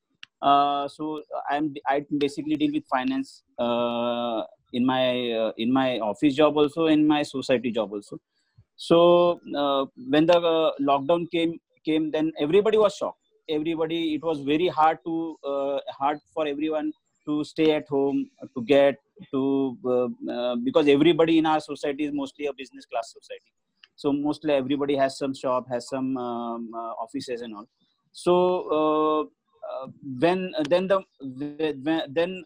Uh, so i'm i basically deal with finance uh, in my uh, in my office job also in my society job also. So uh, when the uh, lockdown came came then everybody was shocked. Everybody it was very hard to uh, hard for everyone to stay at home to get to uh, uh, because everybody in our society is mostly a business class society. So mostly everybody has some shop has some um, offices and all. So when then the when, then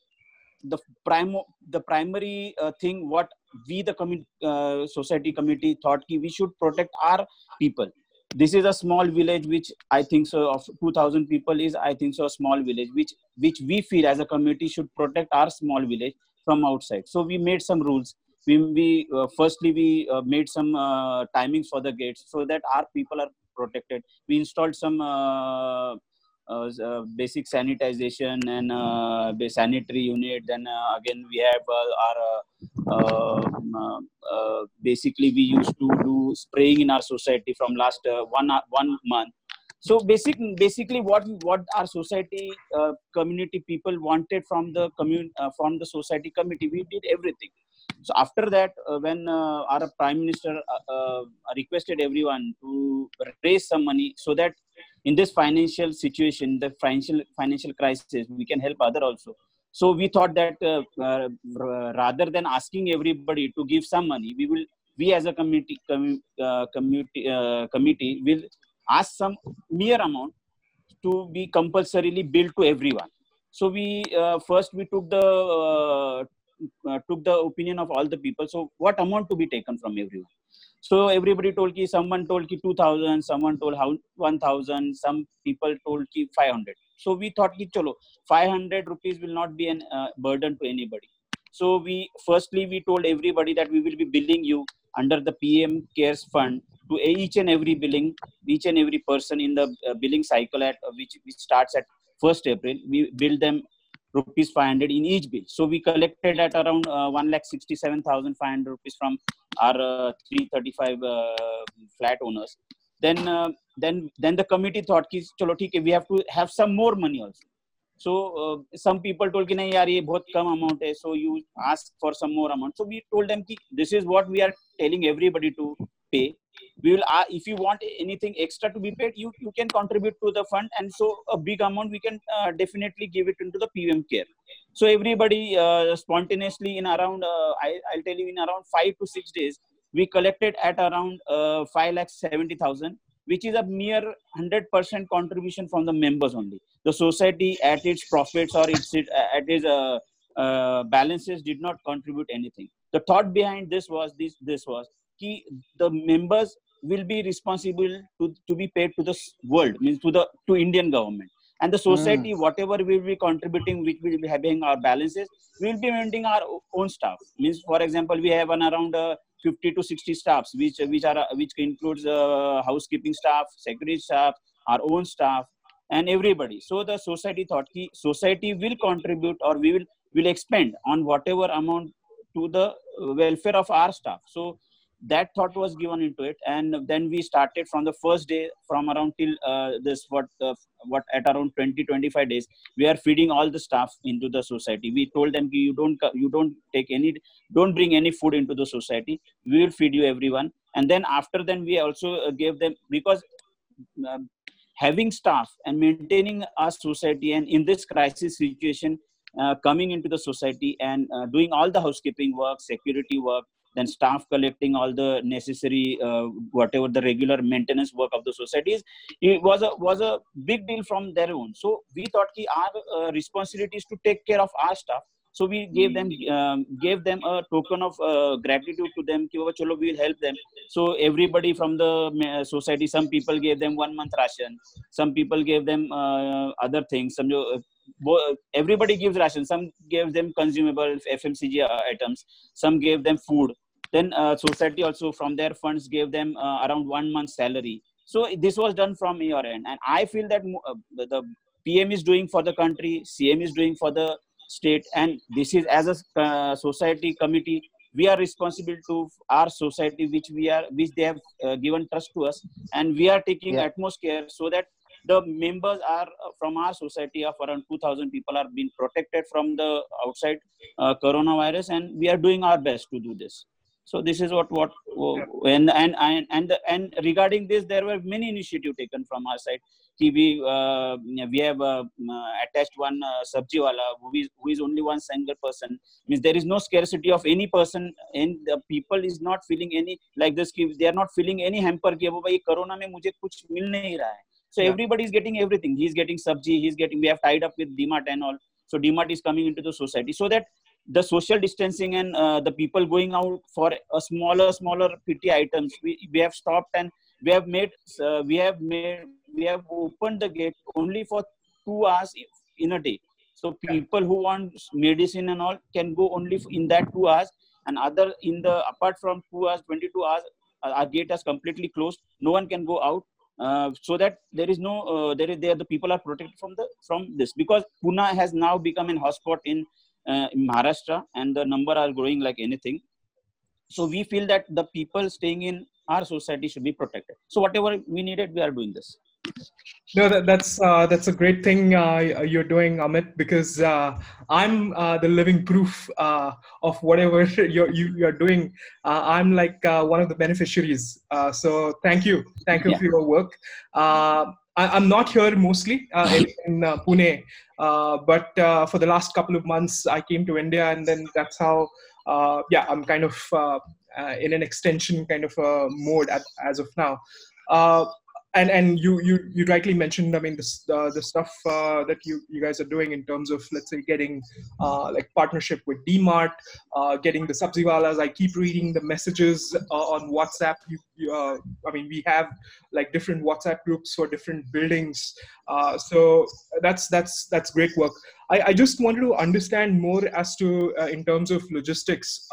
the prime the primary uh, thing what we the community uh, society committee thought ki we should protect our people. This is a small village which i think so of 2000 people is i think so a small village which which we feel as a community should protect our small village from outside. So we made some rules. We, we uh, firstly we uh, made some uh, timings for the gates so that our people are protected. We installed some uh, Uh, uh, basic sanitization and uh, sanitary unit. Then uh, again, we have our basically we used to do spraying in our society from last one one month so basic, basically what what our society uh, community people wanted from the commun uh, from the society committee we did everything so after that uh, when our prime minister requested everyone to raise some money so that in this financial situation the financial financial crisis we can help other also. So we thought that uh, uh, rather than asking everybody to give some money we will we as a committee com, uh, committee uh, committee will ask some mere amount to be compulsorily billed to everyone. So we uh, first we took the uh, took the opinion of all the people. So what amount to be taken from everyone? So everybody told ki someone told ki 2000 someone told how 1000 some people told ki 500 so we thought ki chalo 500 rupees will not be a uh, burden to anybody. So we firstly we told everybody that we will be billing you under the pm cares fund to each and every billing each and every person in the uh, billing cycle at uh, which, which starts at 1st april. We bill them rupees 500 in each bill. So we collected at around uh, 1,67,500 rupees from our uh, 335 uh, flat owners. Then, uh, then, then the committee thought, ki, Chalo, theek we have to have some more money also. So uh, some people told, कि नहीं यार ये बहुत कम amount है, so you ask for some more amount. So we told them कि this is what we are telling everybody to pay. We will uh, if you want anything extra to be paid you you can contribute to the fund and so a big amount we can uh, definitely give it into the pm care. So everybody uh, spontaneously in around uh, I, i'll tell you in around 5 to 6 days we collected at around uh, 5 lakh 70000 which is a mere 100% contribution from the members only. The society at its profits or its at its uh, uh, balances did not contribute anything. The thought behind this was this this was key the members will be responsible to, to be paid to the world means to the to indian government. And the society mm. whatever we will be contributing which will be having our balances we will be maintaining our own staff. Means for example we have an around uh, 50 to 60 staffs which which are uh, which includes uh, housekeeping staff security staff our own staff and everybody. So the society thought ki society will contribute or we will will expend on whatever amount to the welfare of our staff. So that thought was given into it. And then we started from the first day from around till uh, this what uh, what at around 20 25 days we are feeding all the staff into the society. We told them you don't you don't take any don't bring any food into the society. We will feed you everyone. And then after then we also uh, gave them because um, having staff and maintaining our society and in this crisis situation uh, coming into the society and uh, doing all the housekeeping work security work then staff collecting all the necessary uh, whatever the regular maintenance work of the societies it was a was a big deal from their own. So we thought ki our uh, responsibility is to take care of our staff. So we gave them um, gave them a token of uh, gratitude to them ki chalo we will help them. So everybody from the uh, society some people gave them one month ration some people gave them uh, other things some uh, everybody gives ration. Some gave them consumable fmcg items some gave them food then uh, society also from their funds gave them uh, around one month salary. So this was done from your end. And i feel that uh, the pm is doing for the country cm is doing for the state. And this is as a society committee we are responsible to our society which we are which they have uh, given trust to us. And we are taking yeah. utmost care so that the members are from our society of around 2000 people are being protected from the outside uh, coronavirus. And we are doing our best to do this so this is what what and uh, and and and, and regarding this there were many initiative taken from our side. TV, uh, we have uh, uh, attached one uh, sabjiwala who is, who is only one single person. Means there is no scarcity of any person and the people is not feeling any like this they are not feeling any hamper ki abo bhai corona mein mujhe kuch mil nahi raha hai. So yeah. everybody is getting everything. He is getting sabji he is getting we have tied up with dmart and all. So dmart is coming into the society. So that the social distancing and uh, the people going out for a smaller smaller pt items. We, we have stopped and we have made uh, we have made we have opened the gate only for two hours in a day. So people who want medicine and all can go only in that two hours and other in the apart from two hours 22 hours uh, our gate is completely closed. No one can go out uh, so that there is no uh, there is there the people are protected from the from this because pune has now become an hotspot in uh, in Maharashtra, and the number are growing like anything. So we feel that the people staying in our society should be protected. So whatever we needed, we are doing this. No, that, that's uh, that's a great thing uh, you're doing, Amit, because uh, I'm uh, the living proof uh, of whatever you're you, you're doing. Uh, I'm like one of the beneficiaries. so thank you, thank you yeah. for your work. I, am not here mostly uh, in, in uh, Pune, uh, but uh, for the last couple of months, I came to India, and then that's how, uh, yeah, I'm kind of uh, in an extension kind of mode at, as of now and and you you you rightly mentioned i mean this uh, the stuff uh, that you you guys are doing in terms of let's say getting uh, like partnership with dmart uh, getting the sabziwalas. I keep reading the messages uh, on whatsapp. You, you uh, i mean we have like different whatsapp groups for different buildings. So that's that's that's great work. I, I just wanted to understand more as to in terms of logistics.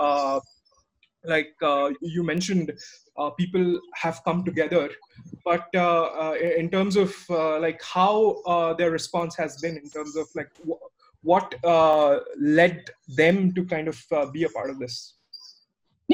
Like you mentioned uh, people have come together. But uh, uh, in terms of uh, like how uh, their response has been in terms of like w- what uh, led them to kind of be a part of this?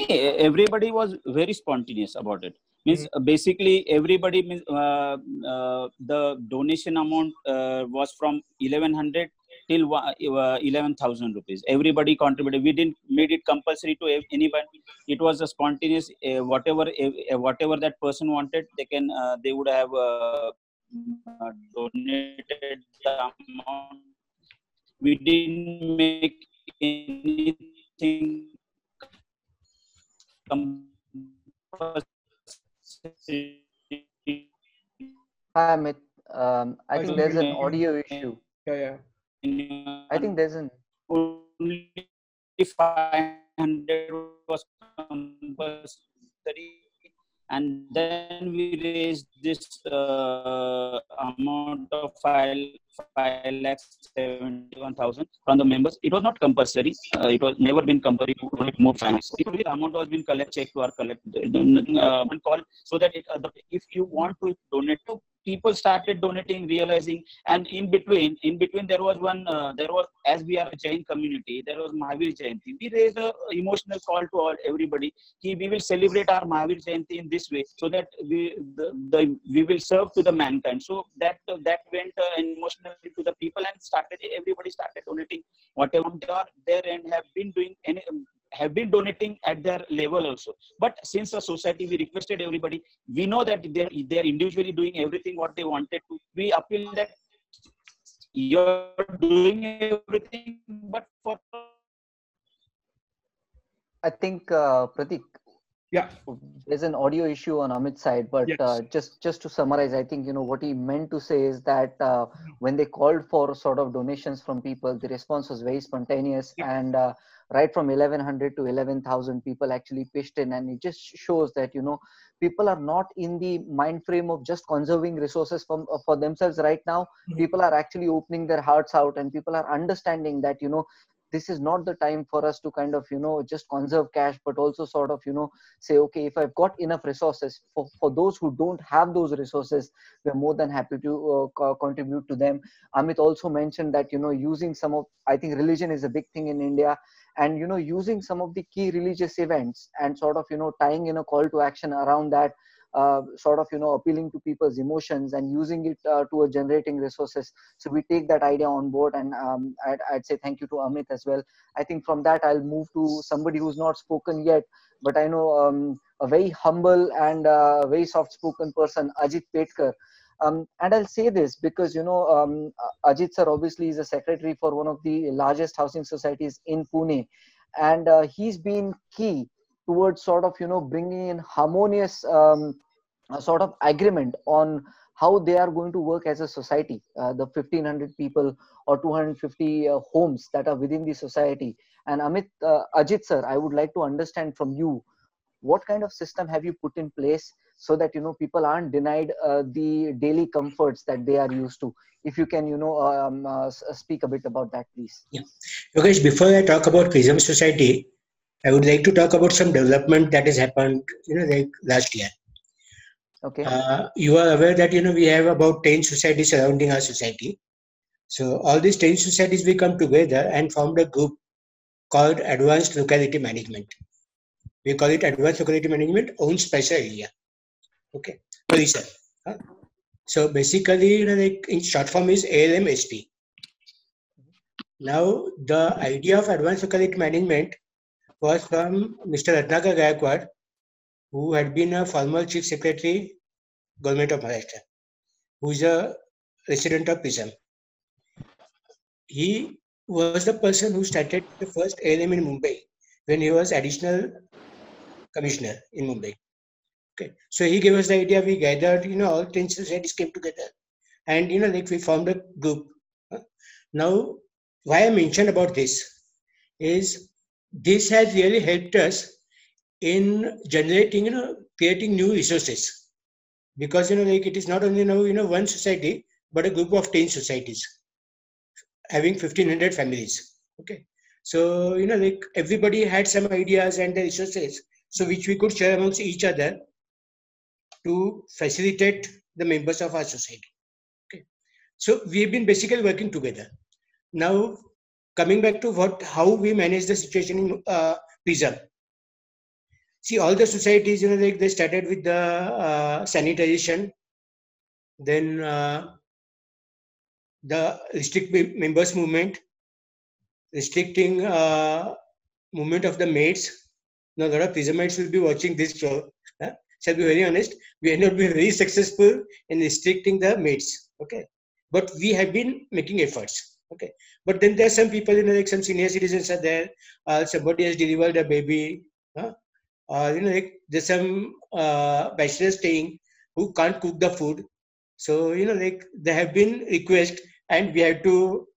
Everybody was very spontaneous about it. Means mm-hmm. basically everybody means the donation amount was from 1100 till uh, 11,000 rupees. Everybody contributed. We didn't made it compulsory to anyone. It was a spontaneous, uh, whatever uh, whatever that person wanted, they can uh, they would have uh, uh, donated the amount. We didn't make anything compulsory. Hi, Amit. Um, I think there's an audio issue. Yeah, yeah. I think there's an only 500 was compulsory and then we raised this uh, amount of 5 5 lakhs 71,000 from the members. It was not compulsory. Uh, it was never been compulsory to more finance. It the amount was been collected, check to our collect uh, call so that it, uh, the, if you want to donate to people started donating realizing and in between in between there was one uh, there was as we are a jain community there was mahavir jayanti. We raised a emotional call to all everybody He, we will celebrate our mahavir jayanti in this way so that we the, the we will serve to the mankind. So that uh, that went uh, emotionally to the people and started everybody started donating whatever they are there and have been doing any have been donating at their level also. But since the society, we requested everybody, we know that they're, they're individually doing everything what they wanted to. We appeal that you're doing everything, but for. I think, uh, Pratik, yeah there's an audio issue on amit's side but yes. uh, just just to summarize i think you know what he meant to say is that uh, when they called for sort of donations from people the response was very spontaneous yeah. and uh, right from 1100 to 11000 people actually pitched in. And it just shows that you know people are not in the mind frame of just conserving resources from, uh, for themselves right now. Mm-hmm. people are actually opening their hearts out and people are understanding that you know this is not the time for us to kind of you know just conserve cash but also sort of you know say okay if i've got enough resources for, for those who don't have those resources we're more than happy to uh, co- contribute to them. Amit also mentioned that you know using some of i think religion is a big thing in india and you know using some of the key religious events and sort of you know tying in a call to action around that uh, sort of you know appealing to people's emotions and using it uh, to generating resources. So we take that idea on board and um, I'd, I'd, say thank you to amit as well. I think from that i'll move to somebody who's not spoken yet but i know um, a very humble and uh, very soft spoken person ajit petkar um, and I'll say this because you know um, Ajit sir obviously is a secretary for one of the largest housing societies in Pune, and uh, he's been key towards sort of you know bringing in harmonious um, sort of agreement on how they are going to work as a society uh, the 1500 people or 250 uh, homes that are within the society. And amit uh, ajit sir i would like to understand from you what kind of system have you put in place so that you know people aren't denied uh, the daily comforts that they are used to if you can you know um, uh, speak a bit about that please yeah yogesh before i talk about prism society I would like to talk about some development that has happened, you know, like last year. Okay. Uh, you are aware that you know we have about ten societies surrounding our society. So all these ten societies we come together and formed a group called Advanced Locality Management. We call it Advanced Locality Management Own Special Area. Okay. Sorry, Huh? Ah, so basically, like in short form is ALMSP. Now the idea of Advanced Locality Management was from Mr. Ratnakar Gaikwad, who had been a former chief secretary, government of Maharashtra. who's a resident of Prism. He was the person who started the first ALM in Mumbai when he was additional commissioner in Mumbai. Okay, so he gave us the idea. We gathered, you know, all ten societies came together, and you know, like we formed a group. Now, why I mentioned about this is this has really helped us in generating, you know, creating new resources. Because you know, like it is not only now, you know, one society, but a group of 10 societies having 1500 families. Okay. So, you know, like everybody had some ideas and the resources, so which we could share amongst each other to facilitate the members of our society. Okay. So we've been basically working together. Now, coming back to what how we manage the situation in uh, Prism. See, all the societies, you know, like they started with the uh, sanitization, then uh, the restrict members movement, restricting uh, movement of the maids. Now, a lot of prismites will be watching this show. Shall be very honest, we have not been very successful in restricting the mates. Okay, but we have been making efforts. Okay, but then there are some people, you know, like some senior citizens are there. Uh, somebody has delivered a baby. Huh? Uh, you know, like there's some uh, bachelors staying who can't cook the food. So you know, like there have been requests, and we have to,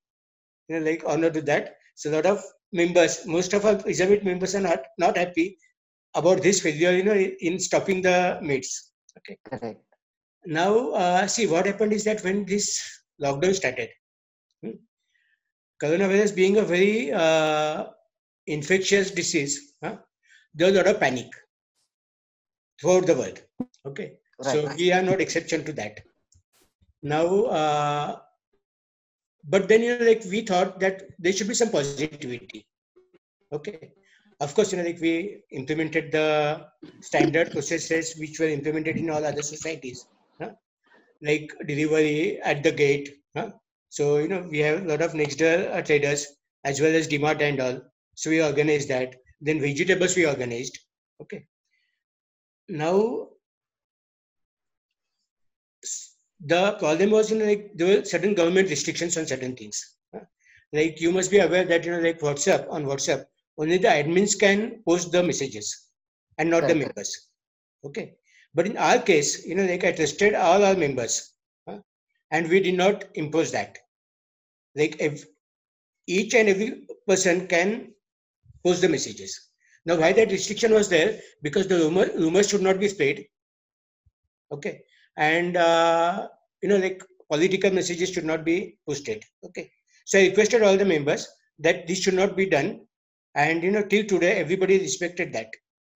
you know, like honor to that. So a lot of members, most of our Elizabeth members are not not happy about this failure, you know, in stopping the meets Okay. Correct. Now, uh, see what happened is that when this lockdown started, hmm, coronavirus being a very uh, infectious disease, huh, there was a lot of panic throughout the world. Okay, right. so we are not exception to that. Now, uh, but then you know, like we thought that there should be some positivity. Okay, of course, you know, like we implemented the standard processes which were implemented in all other societies, huh? like delivery at the gate. Huh? So you know, we have a lot of next door uh, traders as well as DMart and all. So we organized that. Then vegetables we organized. Okay. Now the problem was you know like there were certain government restrictions on certain things like you must be aware that you know like whatsapp on whatsapp only the admins can post the messages and not the members. Okay? But in our case you know like i trusted all our members huh? and we did not impose that. Like if each and every person can post the messages. Now why that restriction was there? Because the rumor rumors should not be spread. Okay? And uh, you know like political messages should not be posted. Okay? So i requested all the members that this should not be done and you know till today everybody respected that.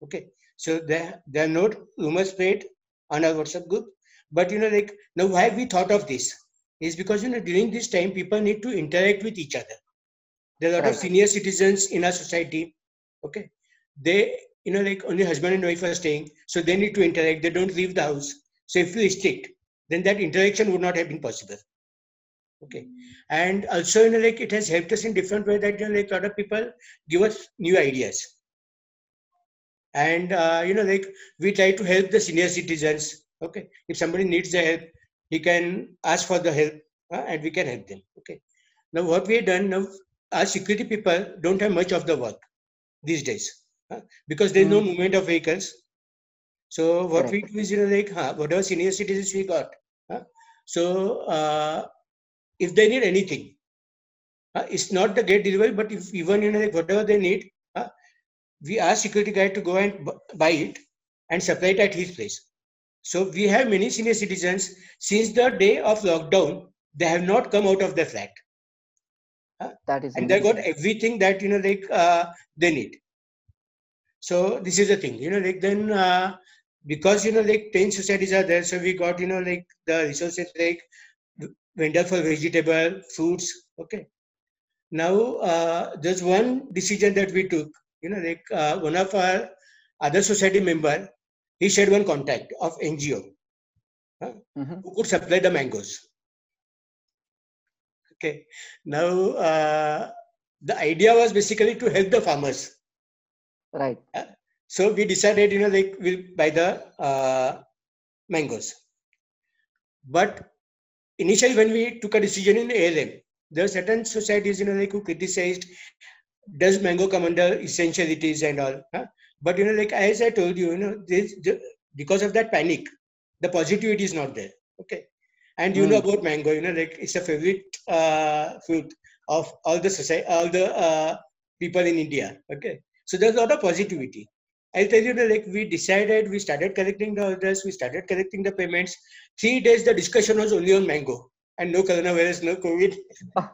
Okay. So there there are no rumors spread on our whatsapp group but you know like now why we thought of this? Is because you know during this time people need to interact with each other. There are a lot right. of senior citizens in our society. Okay. They you know like only husband and wife are staying. So they need to interact. They don't leave the house. So if we restrict, then that interaction would not have been possible. Okay. And also, you know, like it has helped us in different way that, you know, like a lot of people give us new ideas. And, uh, you know, like we try to help the senior citizens. Okay. If somebody needs the help, he can ask for the help uh, and we can help them. Okay. Now, what we have done now, our security people don't have much of the work these days uh, because there's mm. no movement of vehicles so what Correct. we do is, you know, like whatever senior citizens we got. So uh, if they need anything, uh, it's not the gate delivery, but if even you know like whatever they need, uh, we ask security guy to go and buy it and supply it at his place. So we have many senior citizens since the day of lockdown, they have not come out of their flat. That is and they got everything that you know like uh, they need. So this is the thing, you know, like then uh, because you know like 10 societies are there so we got you know like the resources like vendor for vegetable fruits okay. Now uh, there's one decision that we took you know like uh, one of our other society member he shared one contact of ngo uh, mm-hmm. who could supply the mangoes. Okay. Now uh, the idea was basically to help the farmers. Right. Uh, so we decided, you know, like we'll buy the uh, mangoes. But initially when we took a decision in ALM, there are certain societies, you know, like who criticized, does mango come under essentialities and all? Huh? But you know, like as I told you, you know, this because of that panic, the positivity is not there. Okay, and you mm. know about mango, you know, like it's a favorite uh, fruit of all the society, all the uh, people in India. Okay, so there's a lot of positivity. I'll tell you that like we decided, we started collecting the orders, we started collecting the payments. Three days the discussion was only on mango and no coronavirus, no COVID.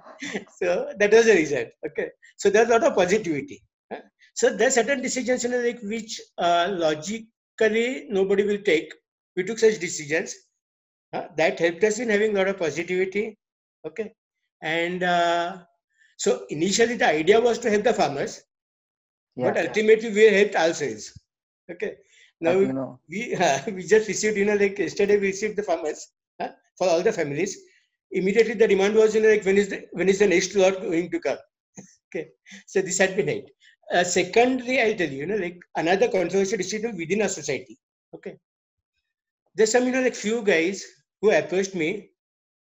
so that was the reason. Okay. So there's a lot of positivity. So there's certain decisions you know, like which uh, logically nobody will take. We took such decisions. That helped us in having a lot of positivity. Okay. And uh, so initially the idea was to help the farmers yeah. but ultimately we helped ourselves okay now you know. we uh, we just received you know like yesterday we received the farmers uh, for all the families. Immediately the demand was you know like when is the when is the next lot going to come? Okay. So this had been it. Uh, secondly i'll tell you you know like another controversial decision within our society. Okay. There's some you know like few guys who approached me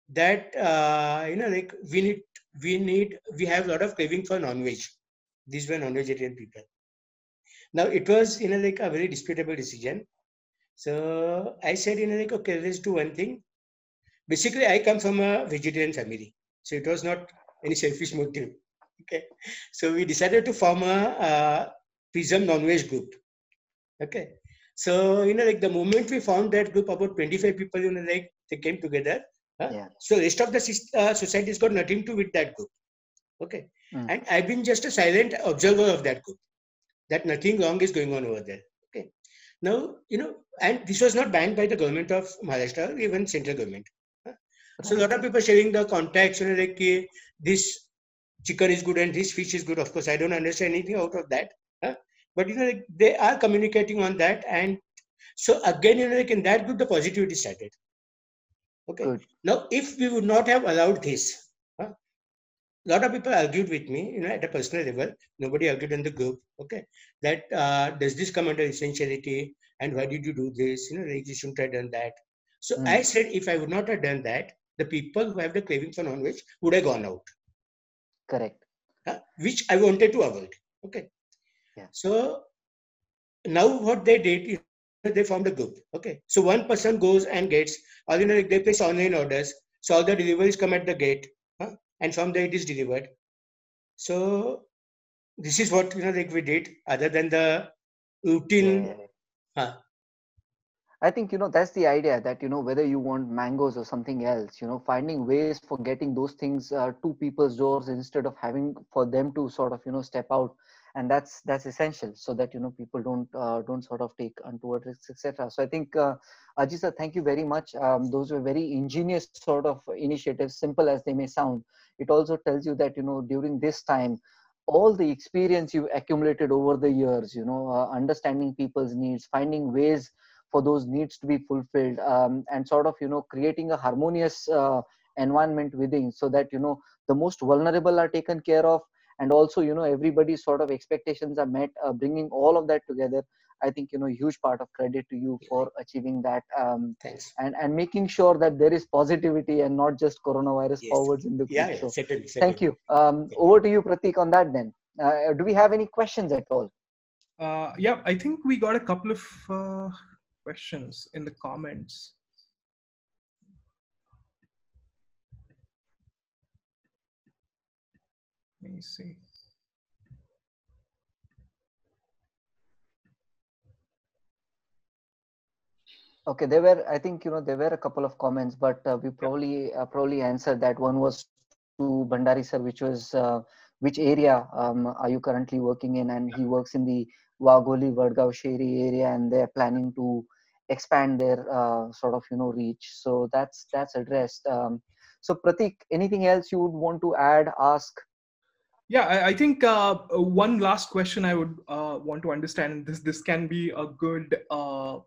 that uh, you know like we need we need we have a lot of craving for non-veg. These were non-vegetarian people. Now it was you know like a very disputable decision. So I said you know like okay let's do one thing. Basically I come from a vegetarian family, so it was not any selfish motive. Okay, so we decided to form a, a Prism non-veg group. Okay, so you know like the moment we found that group, about 25 people you know like they came together. Huh? Yeah. So rest of the uh, societies got nothing to do with that group. Okay. Mm. And I've been just a silent observer of that group, that nothing wrong is going on over there. Okay. Now, you know, and this was not banned by the government of Maharashtra, even central government. So a lot of people sharing the contacts, you know, like this chicken is good and this fish is good. Of course, I don't understand anything out of that. Huh? But you know, like, they are communicating on that, and so again, you know, like in that group, the positivity started. Okay. Good. Now, if we would not have allowed this, a lot of people argued with me, you know, at a personal level. Nobody argued in the group. Okay, that uh, does this come under essentiality, and why did you do this? You know, like you shouldn't have done that. So mm. I said, if I would not have done that, the people who have the craving for non-veg would have gone out. Correct. Uh, which I wanted to avoid. Okay. Yeah. So now what they did is they formed a group. Okay. So one person goes and gets, or you know, they place online orders. So all the deliveries come at the gate and from there it is delivered. So this is what you know like we did other than the routine. Yeah. Huh. I think you know that's the idea that you know whether you want mangoes or something else, you know, finding ways for getting those things uh, to people's doors instead of having for them to sort of you know step out and that's that's essential so that you know people don't uh, don't sort of take untoward risks etc so i think uh, Ajit sir thank you very much. Um, those were very ingenious sort of initiatives simple as they may sound. It also tells you that you know during this time all the experience you've accumulated over the years you know uh, understanding people's needs finding ways for those needs to be fulfilled um, and sort of you know creating a harmonious uh, environment within so that you know the most vulnerable are taken care of and also you know everybody's sort of expectations are met uh, bringing all of that together i think you know huge part of credit to you for achieving that um, Thanks. and and making sure that there is positivity and not just coronavirus yes. forwards in the yeah, yeah certainly, certainly. thank you um, over to you pratik on that then uh, do we have any questions at all uh, yeah i think we got a couple of uh, questions in the comments Let me see. Okay, there were, I think, you know, there were a couple of comments, but uh, we probably uh, probably answered that. One was to Bhandari sir, which was uh, which area um, are you currently working in? And he works in the Wagholi, Vadgaon, Sheri area, and they're planning to expand their uh, sort of, you know, reach. So that's that's addressed. Um, so Pratik, anything else you would want to add, ask? Yeah, I, I think uh, one last question I would uh, want to understand this this can be a good uh,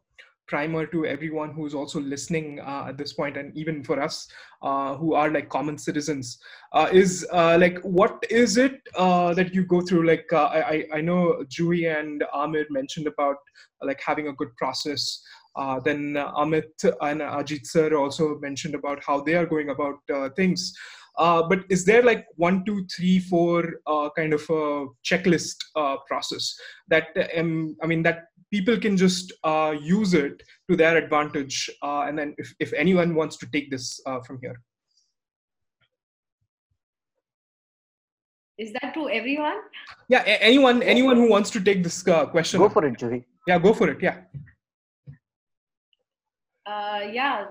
primer to everyone who's also listening uh, at this point, and even for us uh, who are like common citizens, uh, is like what is it that you go through? Like I I know Jui and Ahmed mentioned about like having a good process. Uh, then Amit and Ajit sir also mentioned about how they are going about uh, things. Uh, but is there like one, two, three, four uh, kind of a checklist process that um, I mean that people can just use it to their advantage, and then if, if anyone wants to take this from here. Is that to everyone? Yeah, anyone anyone who wants to take this question. Go for it, Juhi. Yeah, go for it. Yeah uh, yeah,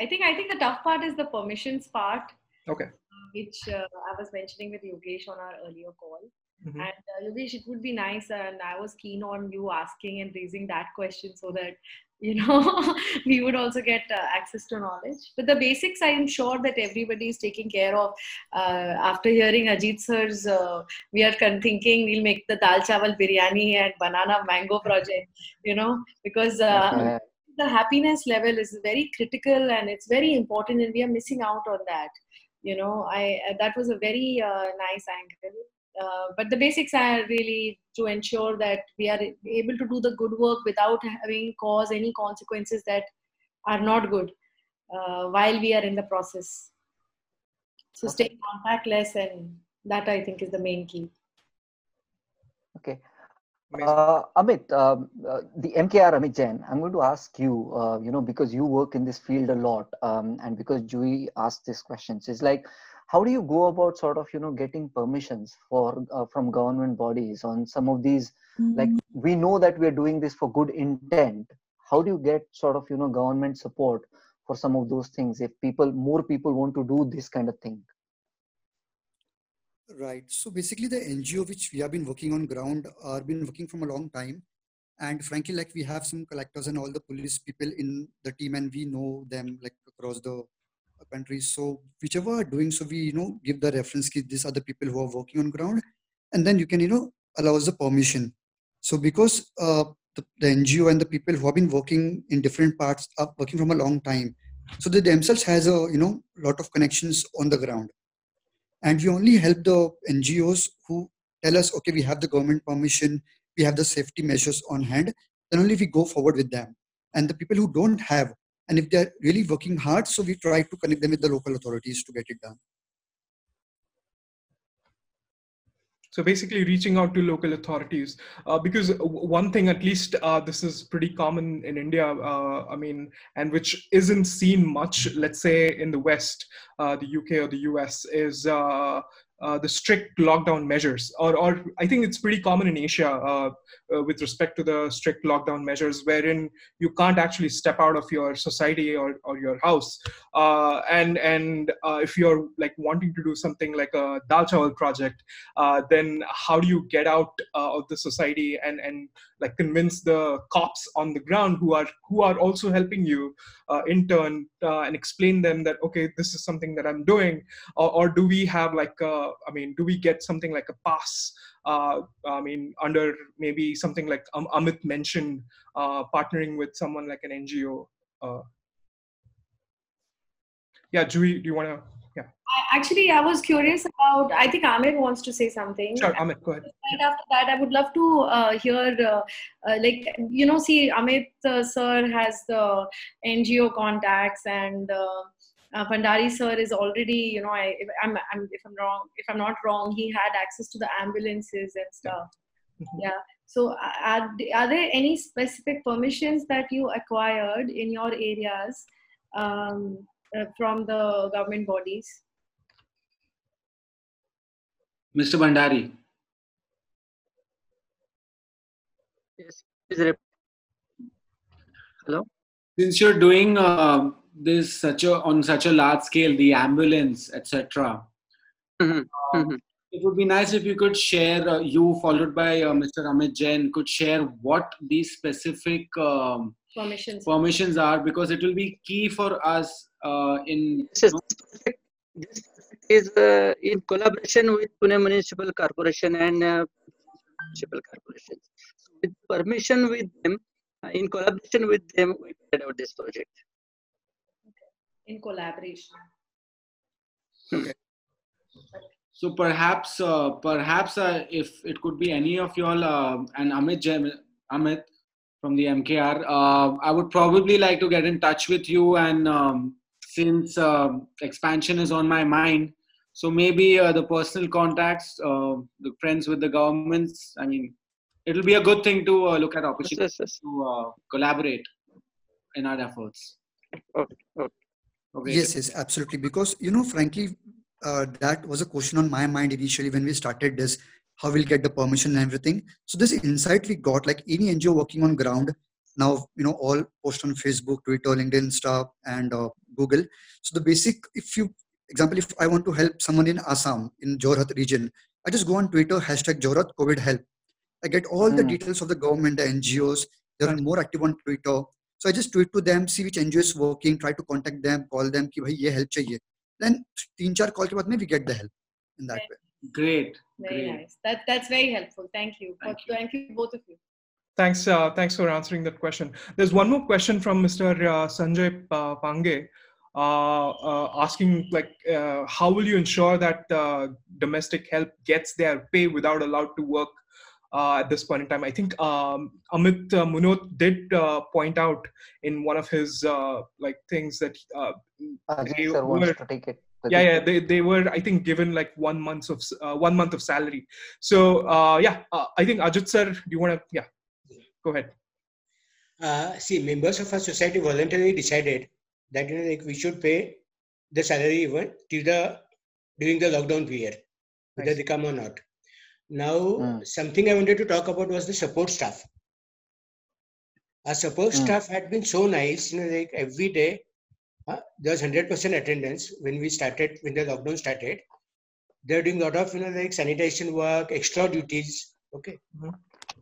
I think I think the tough part is the permissions part. Okay. Which uh, I was mentioning with Yogesh on our earlier call. Mm-hmm. And uh, Yogesh, it would be nice, and I was keen on you asking and raising that question so that you know we would also get uh, access to knowledge. But the basics, I am sure that everybody is taking care of. Uh, after hearing Ajit sir's, uh, we are thinking we'll make the dal chawal biryani and banana mango project. You know because. Uh, the happiness level is very critical and it's very important and we are missing out on that you know i uh, that was a very uh, nice angle. Uh, but the basics are really to ensure that we are able to do the good work without having cause any consequences that are not good uh, while we are in the process. So okay. stay contactless and that i think is the main key. Okay uh, Amit, um, uh, the MKR Amit Jain, I'm going to ask you, uh, you know, because you work in this field a lot, um, and because Juhi asked these questions, is like, how do you go about sort of, you know, getting permissions for uh, from government bodies on some of these? Mm-hmm. Like, we know that we are doing this for good intent. How do you get sort of, you know, government support for some of those things if people, more people want to do this kind of thing? Right. So basically, the NGO which we have been working on ground are been working from a long time, and frankly, like we have some collectors and all the police people in the team, and we know them like across the country. So whichever are doing, so we you know give the reference key. These are the people who are working on ground, and then you can you know allow us the permission. So because uh, the, the NGO and the people who have been working in different parts are working from a long time, so they themselves has a you know lot of connections on the ground and we only help the ngos who tell us okay we have the government permission we have the safety measures on hand then only we go forward with them. And the people who don't have and if they're really working hard so we try to connect them with the local authorities to get it done so basically reaching out to local authorities uh, because one thing at least uh, this is pretty common in india uh, i mean and which isn't seen much let's say in the west uh, the uk or the us is uh, uh, the strict lockdown measures, or, or I think it's pretty common in Asia uh, uh, with respect to the strict lockdown measures, wherein you can't actually step out of your society or, or your house. Uh, and and uh, if you're like wanting to do something like a dal chawal project, then how do you get out of the society and and like convince the cops on the ground who are who are also helping you in turn and explain them that okay, this is something that I'm doing, or, or do we have like I mean, do we get something like a pass? Uh, I mean, under maybe something like um, Amit mentioned, uh, partnering with someone like an NGO. Uh, yeah, Juhi, do you want to? Yeah. I, actually, I was curious about. I think Amit wants to say something. Sure, Amit, go ahead. Right after that, I would love to uh, hear, uh, uh, like you know, see, Amit sir has the NGO contacts and uh, Bhandari sir is already, you know, I, if I'm, I'm, if I'm wrong, if I'm not wrong, he had access to the ambulances and stuff. Mm-hmm. Yeah. So, are, are there any specific permissions that you acquired in your areas um, uh, from the government bodies? Mr. Bhandari. Yes. Hello. Since you're doing uh, this such a on such a large scale the ambulance etc mm-hmm. uh, mm-hmm. it would be nice if you could share uh, you followed by uh, mr amit jain could share what these specific um, permissions. permissions are because it will be key for us uh, in this is, this is uh, in collaboration with pune municipal corporation and uh, municipal corporation. With permission with them in collaboration with them we carried out this project in collaboration. Okay. So perhaps, uh, perhaps uh, if it could be any of y'all uh, and Amit, Amit, from the MKR. Uh, I would probably like to get in touch with you, and um, since uh, expansion is on my mind, so maybe uh, the personal contacts, uh, the friends with the governments. I mean, it'll be a good thing to uh, look at opportunities yes, yes. to uh, collaborate in our efforts. Okay. okay. Okay. Yes, yes, absolutely. Because you know, frankly, that was a question on my mind initially when we started this how we'll get the permission and everything. So this insight we got, like any NGO working on ground, now you know all post on Facebook, Twitter, LinkedIn, stuff, and uh, Google. So the basic, if you example, if I want to help someone in Assam in Jorhat region, I just go on Twitter hashtag Jorhat COVID help. I get all mm. the hmm. details of the government, the NGOs. They are more active on Twitter. So I just tweet to them, see which NGO is working, try to contact them, call them, ki bhai ye help chahiye. Then teen char call ke baad mein we get the help in that way. Great. Very Great. nice. That that's very helpful. Thank you. Thank, you. you both of you. Thanks. Uh, thanks for answering that question. There's one more question from Mr. Uh, Sanjay uh, Pange. Uh, uh, asking like uh, how will you ensure that uh, domestic help gets their pay without allowed to work at this point in time. I think um, amit uh, munot did point out in one of his like things that they were, to take it yeah yeah they, they were i think given like one month of uh, one month of salary. So uh, yeah uh, i think ajit sir do you want to yeah go ahead. Uh, see members of our society voluntarily decided that you know like we should pay the salary even till the during the lockdown period whether nice. they come or not now mm. something i wanted to talk about was the support staff our support mm. staff had been so nice you know like every day uh, there was 100% attendance when we started, when the lockdown started. They're doing a lot of, you know, like sanitation work, extra duties, okay, mm-hmm.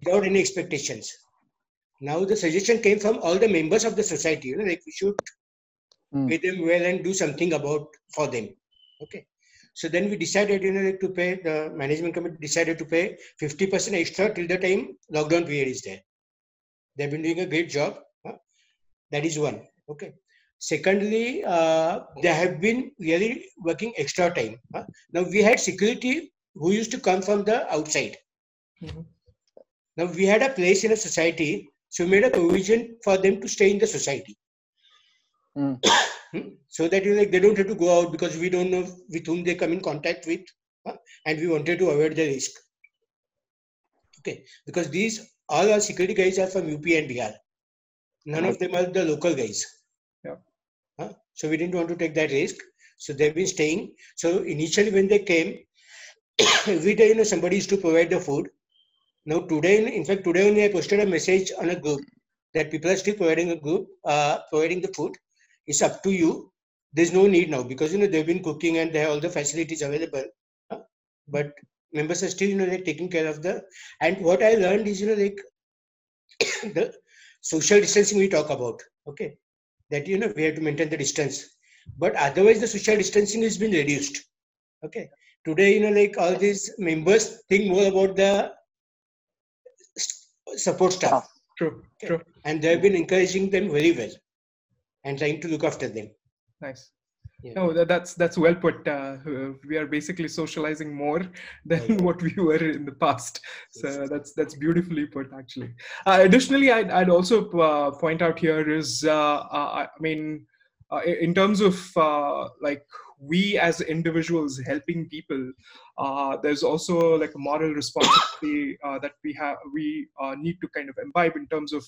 without any expectations. Now the suggestion came from all the members of the society, you know, like we should mm. pay them well and do something about for them, okay. So then we decided, you know, to pay, the management committee decided to pay 50% extra till the time lockdown period is there. They've been doing a great job. Huh? That is one, okay. Secondly, uh, they have been really working extra time. Huh? Now we had security who used to come from the outside. Mm-hmm. Now we had a place in a society, so we made a provision for them to stay in the society. Mm. so that you like they don't have to go out because we don't know with whom they come in contact with, and we wanted to avoid the risk. Okay, because these all our security guys are from UP and Bihar. None of them are the local guys. yeah So we didn't want to take that risk. So they've been staying. So initially when they came, every day, you know, somebody used to provide the food. Now today, in fact, today only I posted a message on a group that people are still providing a group, uh, providing the food. It's up to you. There's no need now because you know they've been cooking and they have all the facilities available. Huh? But members are still, you know, they're taking care of the. And what I learned is, you know, like the social distancing we talk about. Okay, that you know we have to maintain the distance but otherwise the social distancing has been reduced okay today you know like all these members think more about the support staff ah, true okay? true and they have been encouraging them very well and trying to look after them nice yeah. No, that, that's that's well put. Uh, we are basically socializing more than what we were in the past. So that's that's beautifully put, actually. Uh, additionally, I'd, I'd also uh, point out here is, uh, uh, I mean, uh, in terms of like we as individuals helping people, uh, there's also like a moral responsibility that we have. We uh, need to kind of imbibe in terms of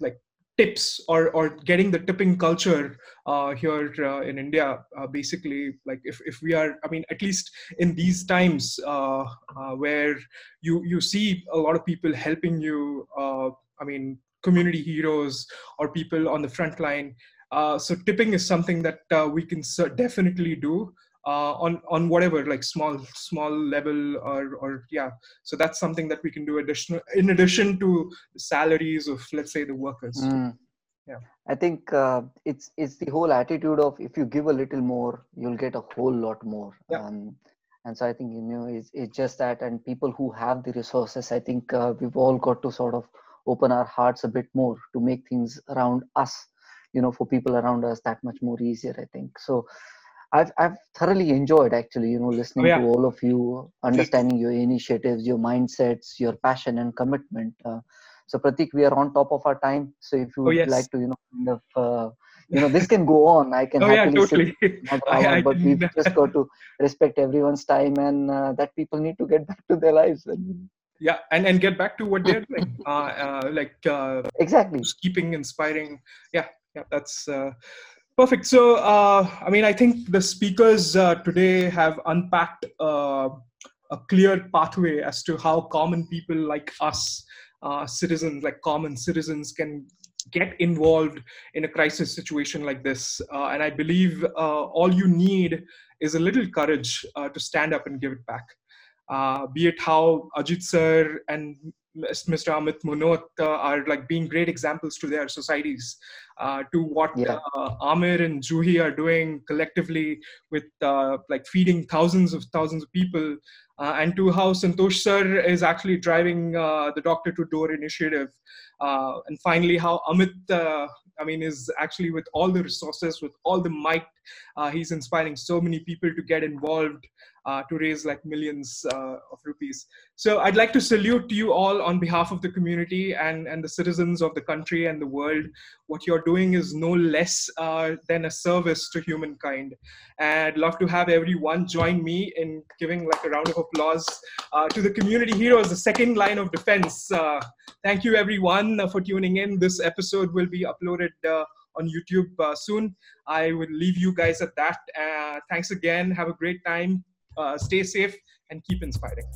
like tips or or getting the tipping culture uh, here uh, in India. Uh, basically, like if, if we are, I mean, at least in these times uh, uh, where you you see a lot of people helping you. Uh, I mean, community heroes or people on the front line. so tipping is something that we can definitely do uh, on on whatever like small small level or or yeah. So that's something that we can do additional in addition to the salaries of let's say the workers. Mm. yeah. I think uh, it's it's the whole attitude of if you give a little more you'll get a whole lot more. Yeah. um, and so i think you know it's, it's just that and people who have the resources i think uh, we've all got to sort of open our hearts a bit more to make things around us you know for people around us that much more easier i think. So I've I've thoroughly enjoyed actually, you know, listening oh, yeah. to all of you, understanding your initiatives, your mindsets, your passion and commitment. Uh, So Pratik, we are on top of our time. So if you oh, would yes. like to, you know, kind of, uh, you know, this can go on. I can oh, happily yeah, totally. sit I, I but we've just got to respect everyone's time and uh, that people need to get back to their lives. And, yeah, and and get back to what they're doing. uh, uh, like uh, exactly, keeping inspiring. Yeah, yeah, that's. Uh, perfect. So, uh, I mean, I think the speakers uh, today have unpacked uh, a clear pathway as to how common people like us, uh, citizens, like common citizens, can get involved in a crisis situation like this. Uh, and I believe uh, all you need is a little courage to stand up and give it back. Be it how Ajit sir and Mr. Amit Munot uh, are like being great examples to their societies, uh, to what yeah. uh, Amir and Juhi are doing collectively with uh, like feeding thousands of thousands of people, uh, and to how Santosh sir is actually driving uh, the Doctor to Door initiative, and finally how Amit, I mean, is actually with all the resources, with all the might, he's inspiring so many people to get involved. Uh, to raise like millions uh, of rupees. So I'd like to salute you all on behalf of the community and, and the citizens of the country and the world. What you're doing is no less uh, than a service to humankind. And I'd love to have everyone join me in giving like a round of applause uh, to the community heroes, the second line of defense. Uh, thank you everyone for tuning in. This episode will be uploaded on YouTube uh, soon. I will leave you guys at that. Uh, thanks again. Have a great time uh, Uh, stay safe and keep inspiring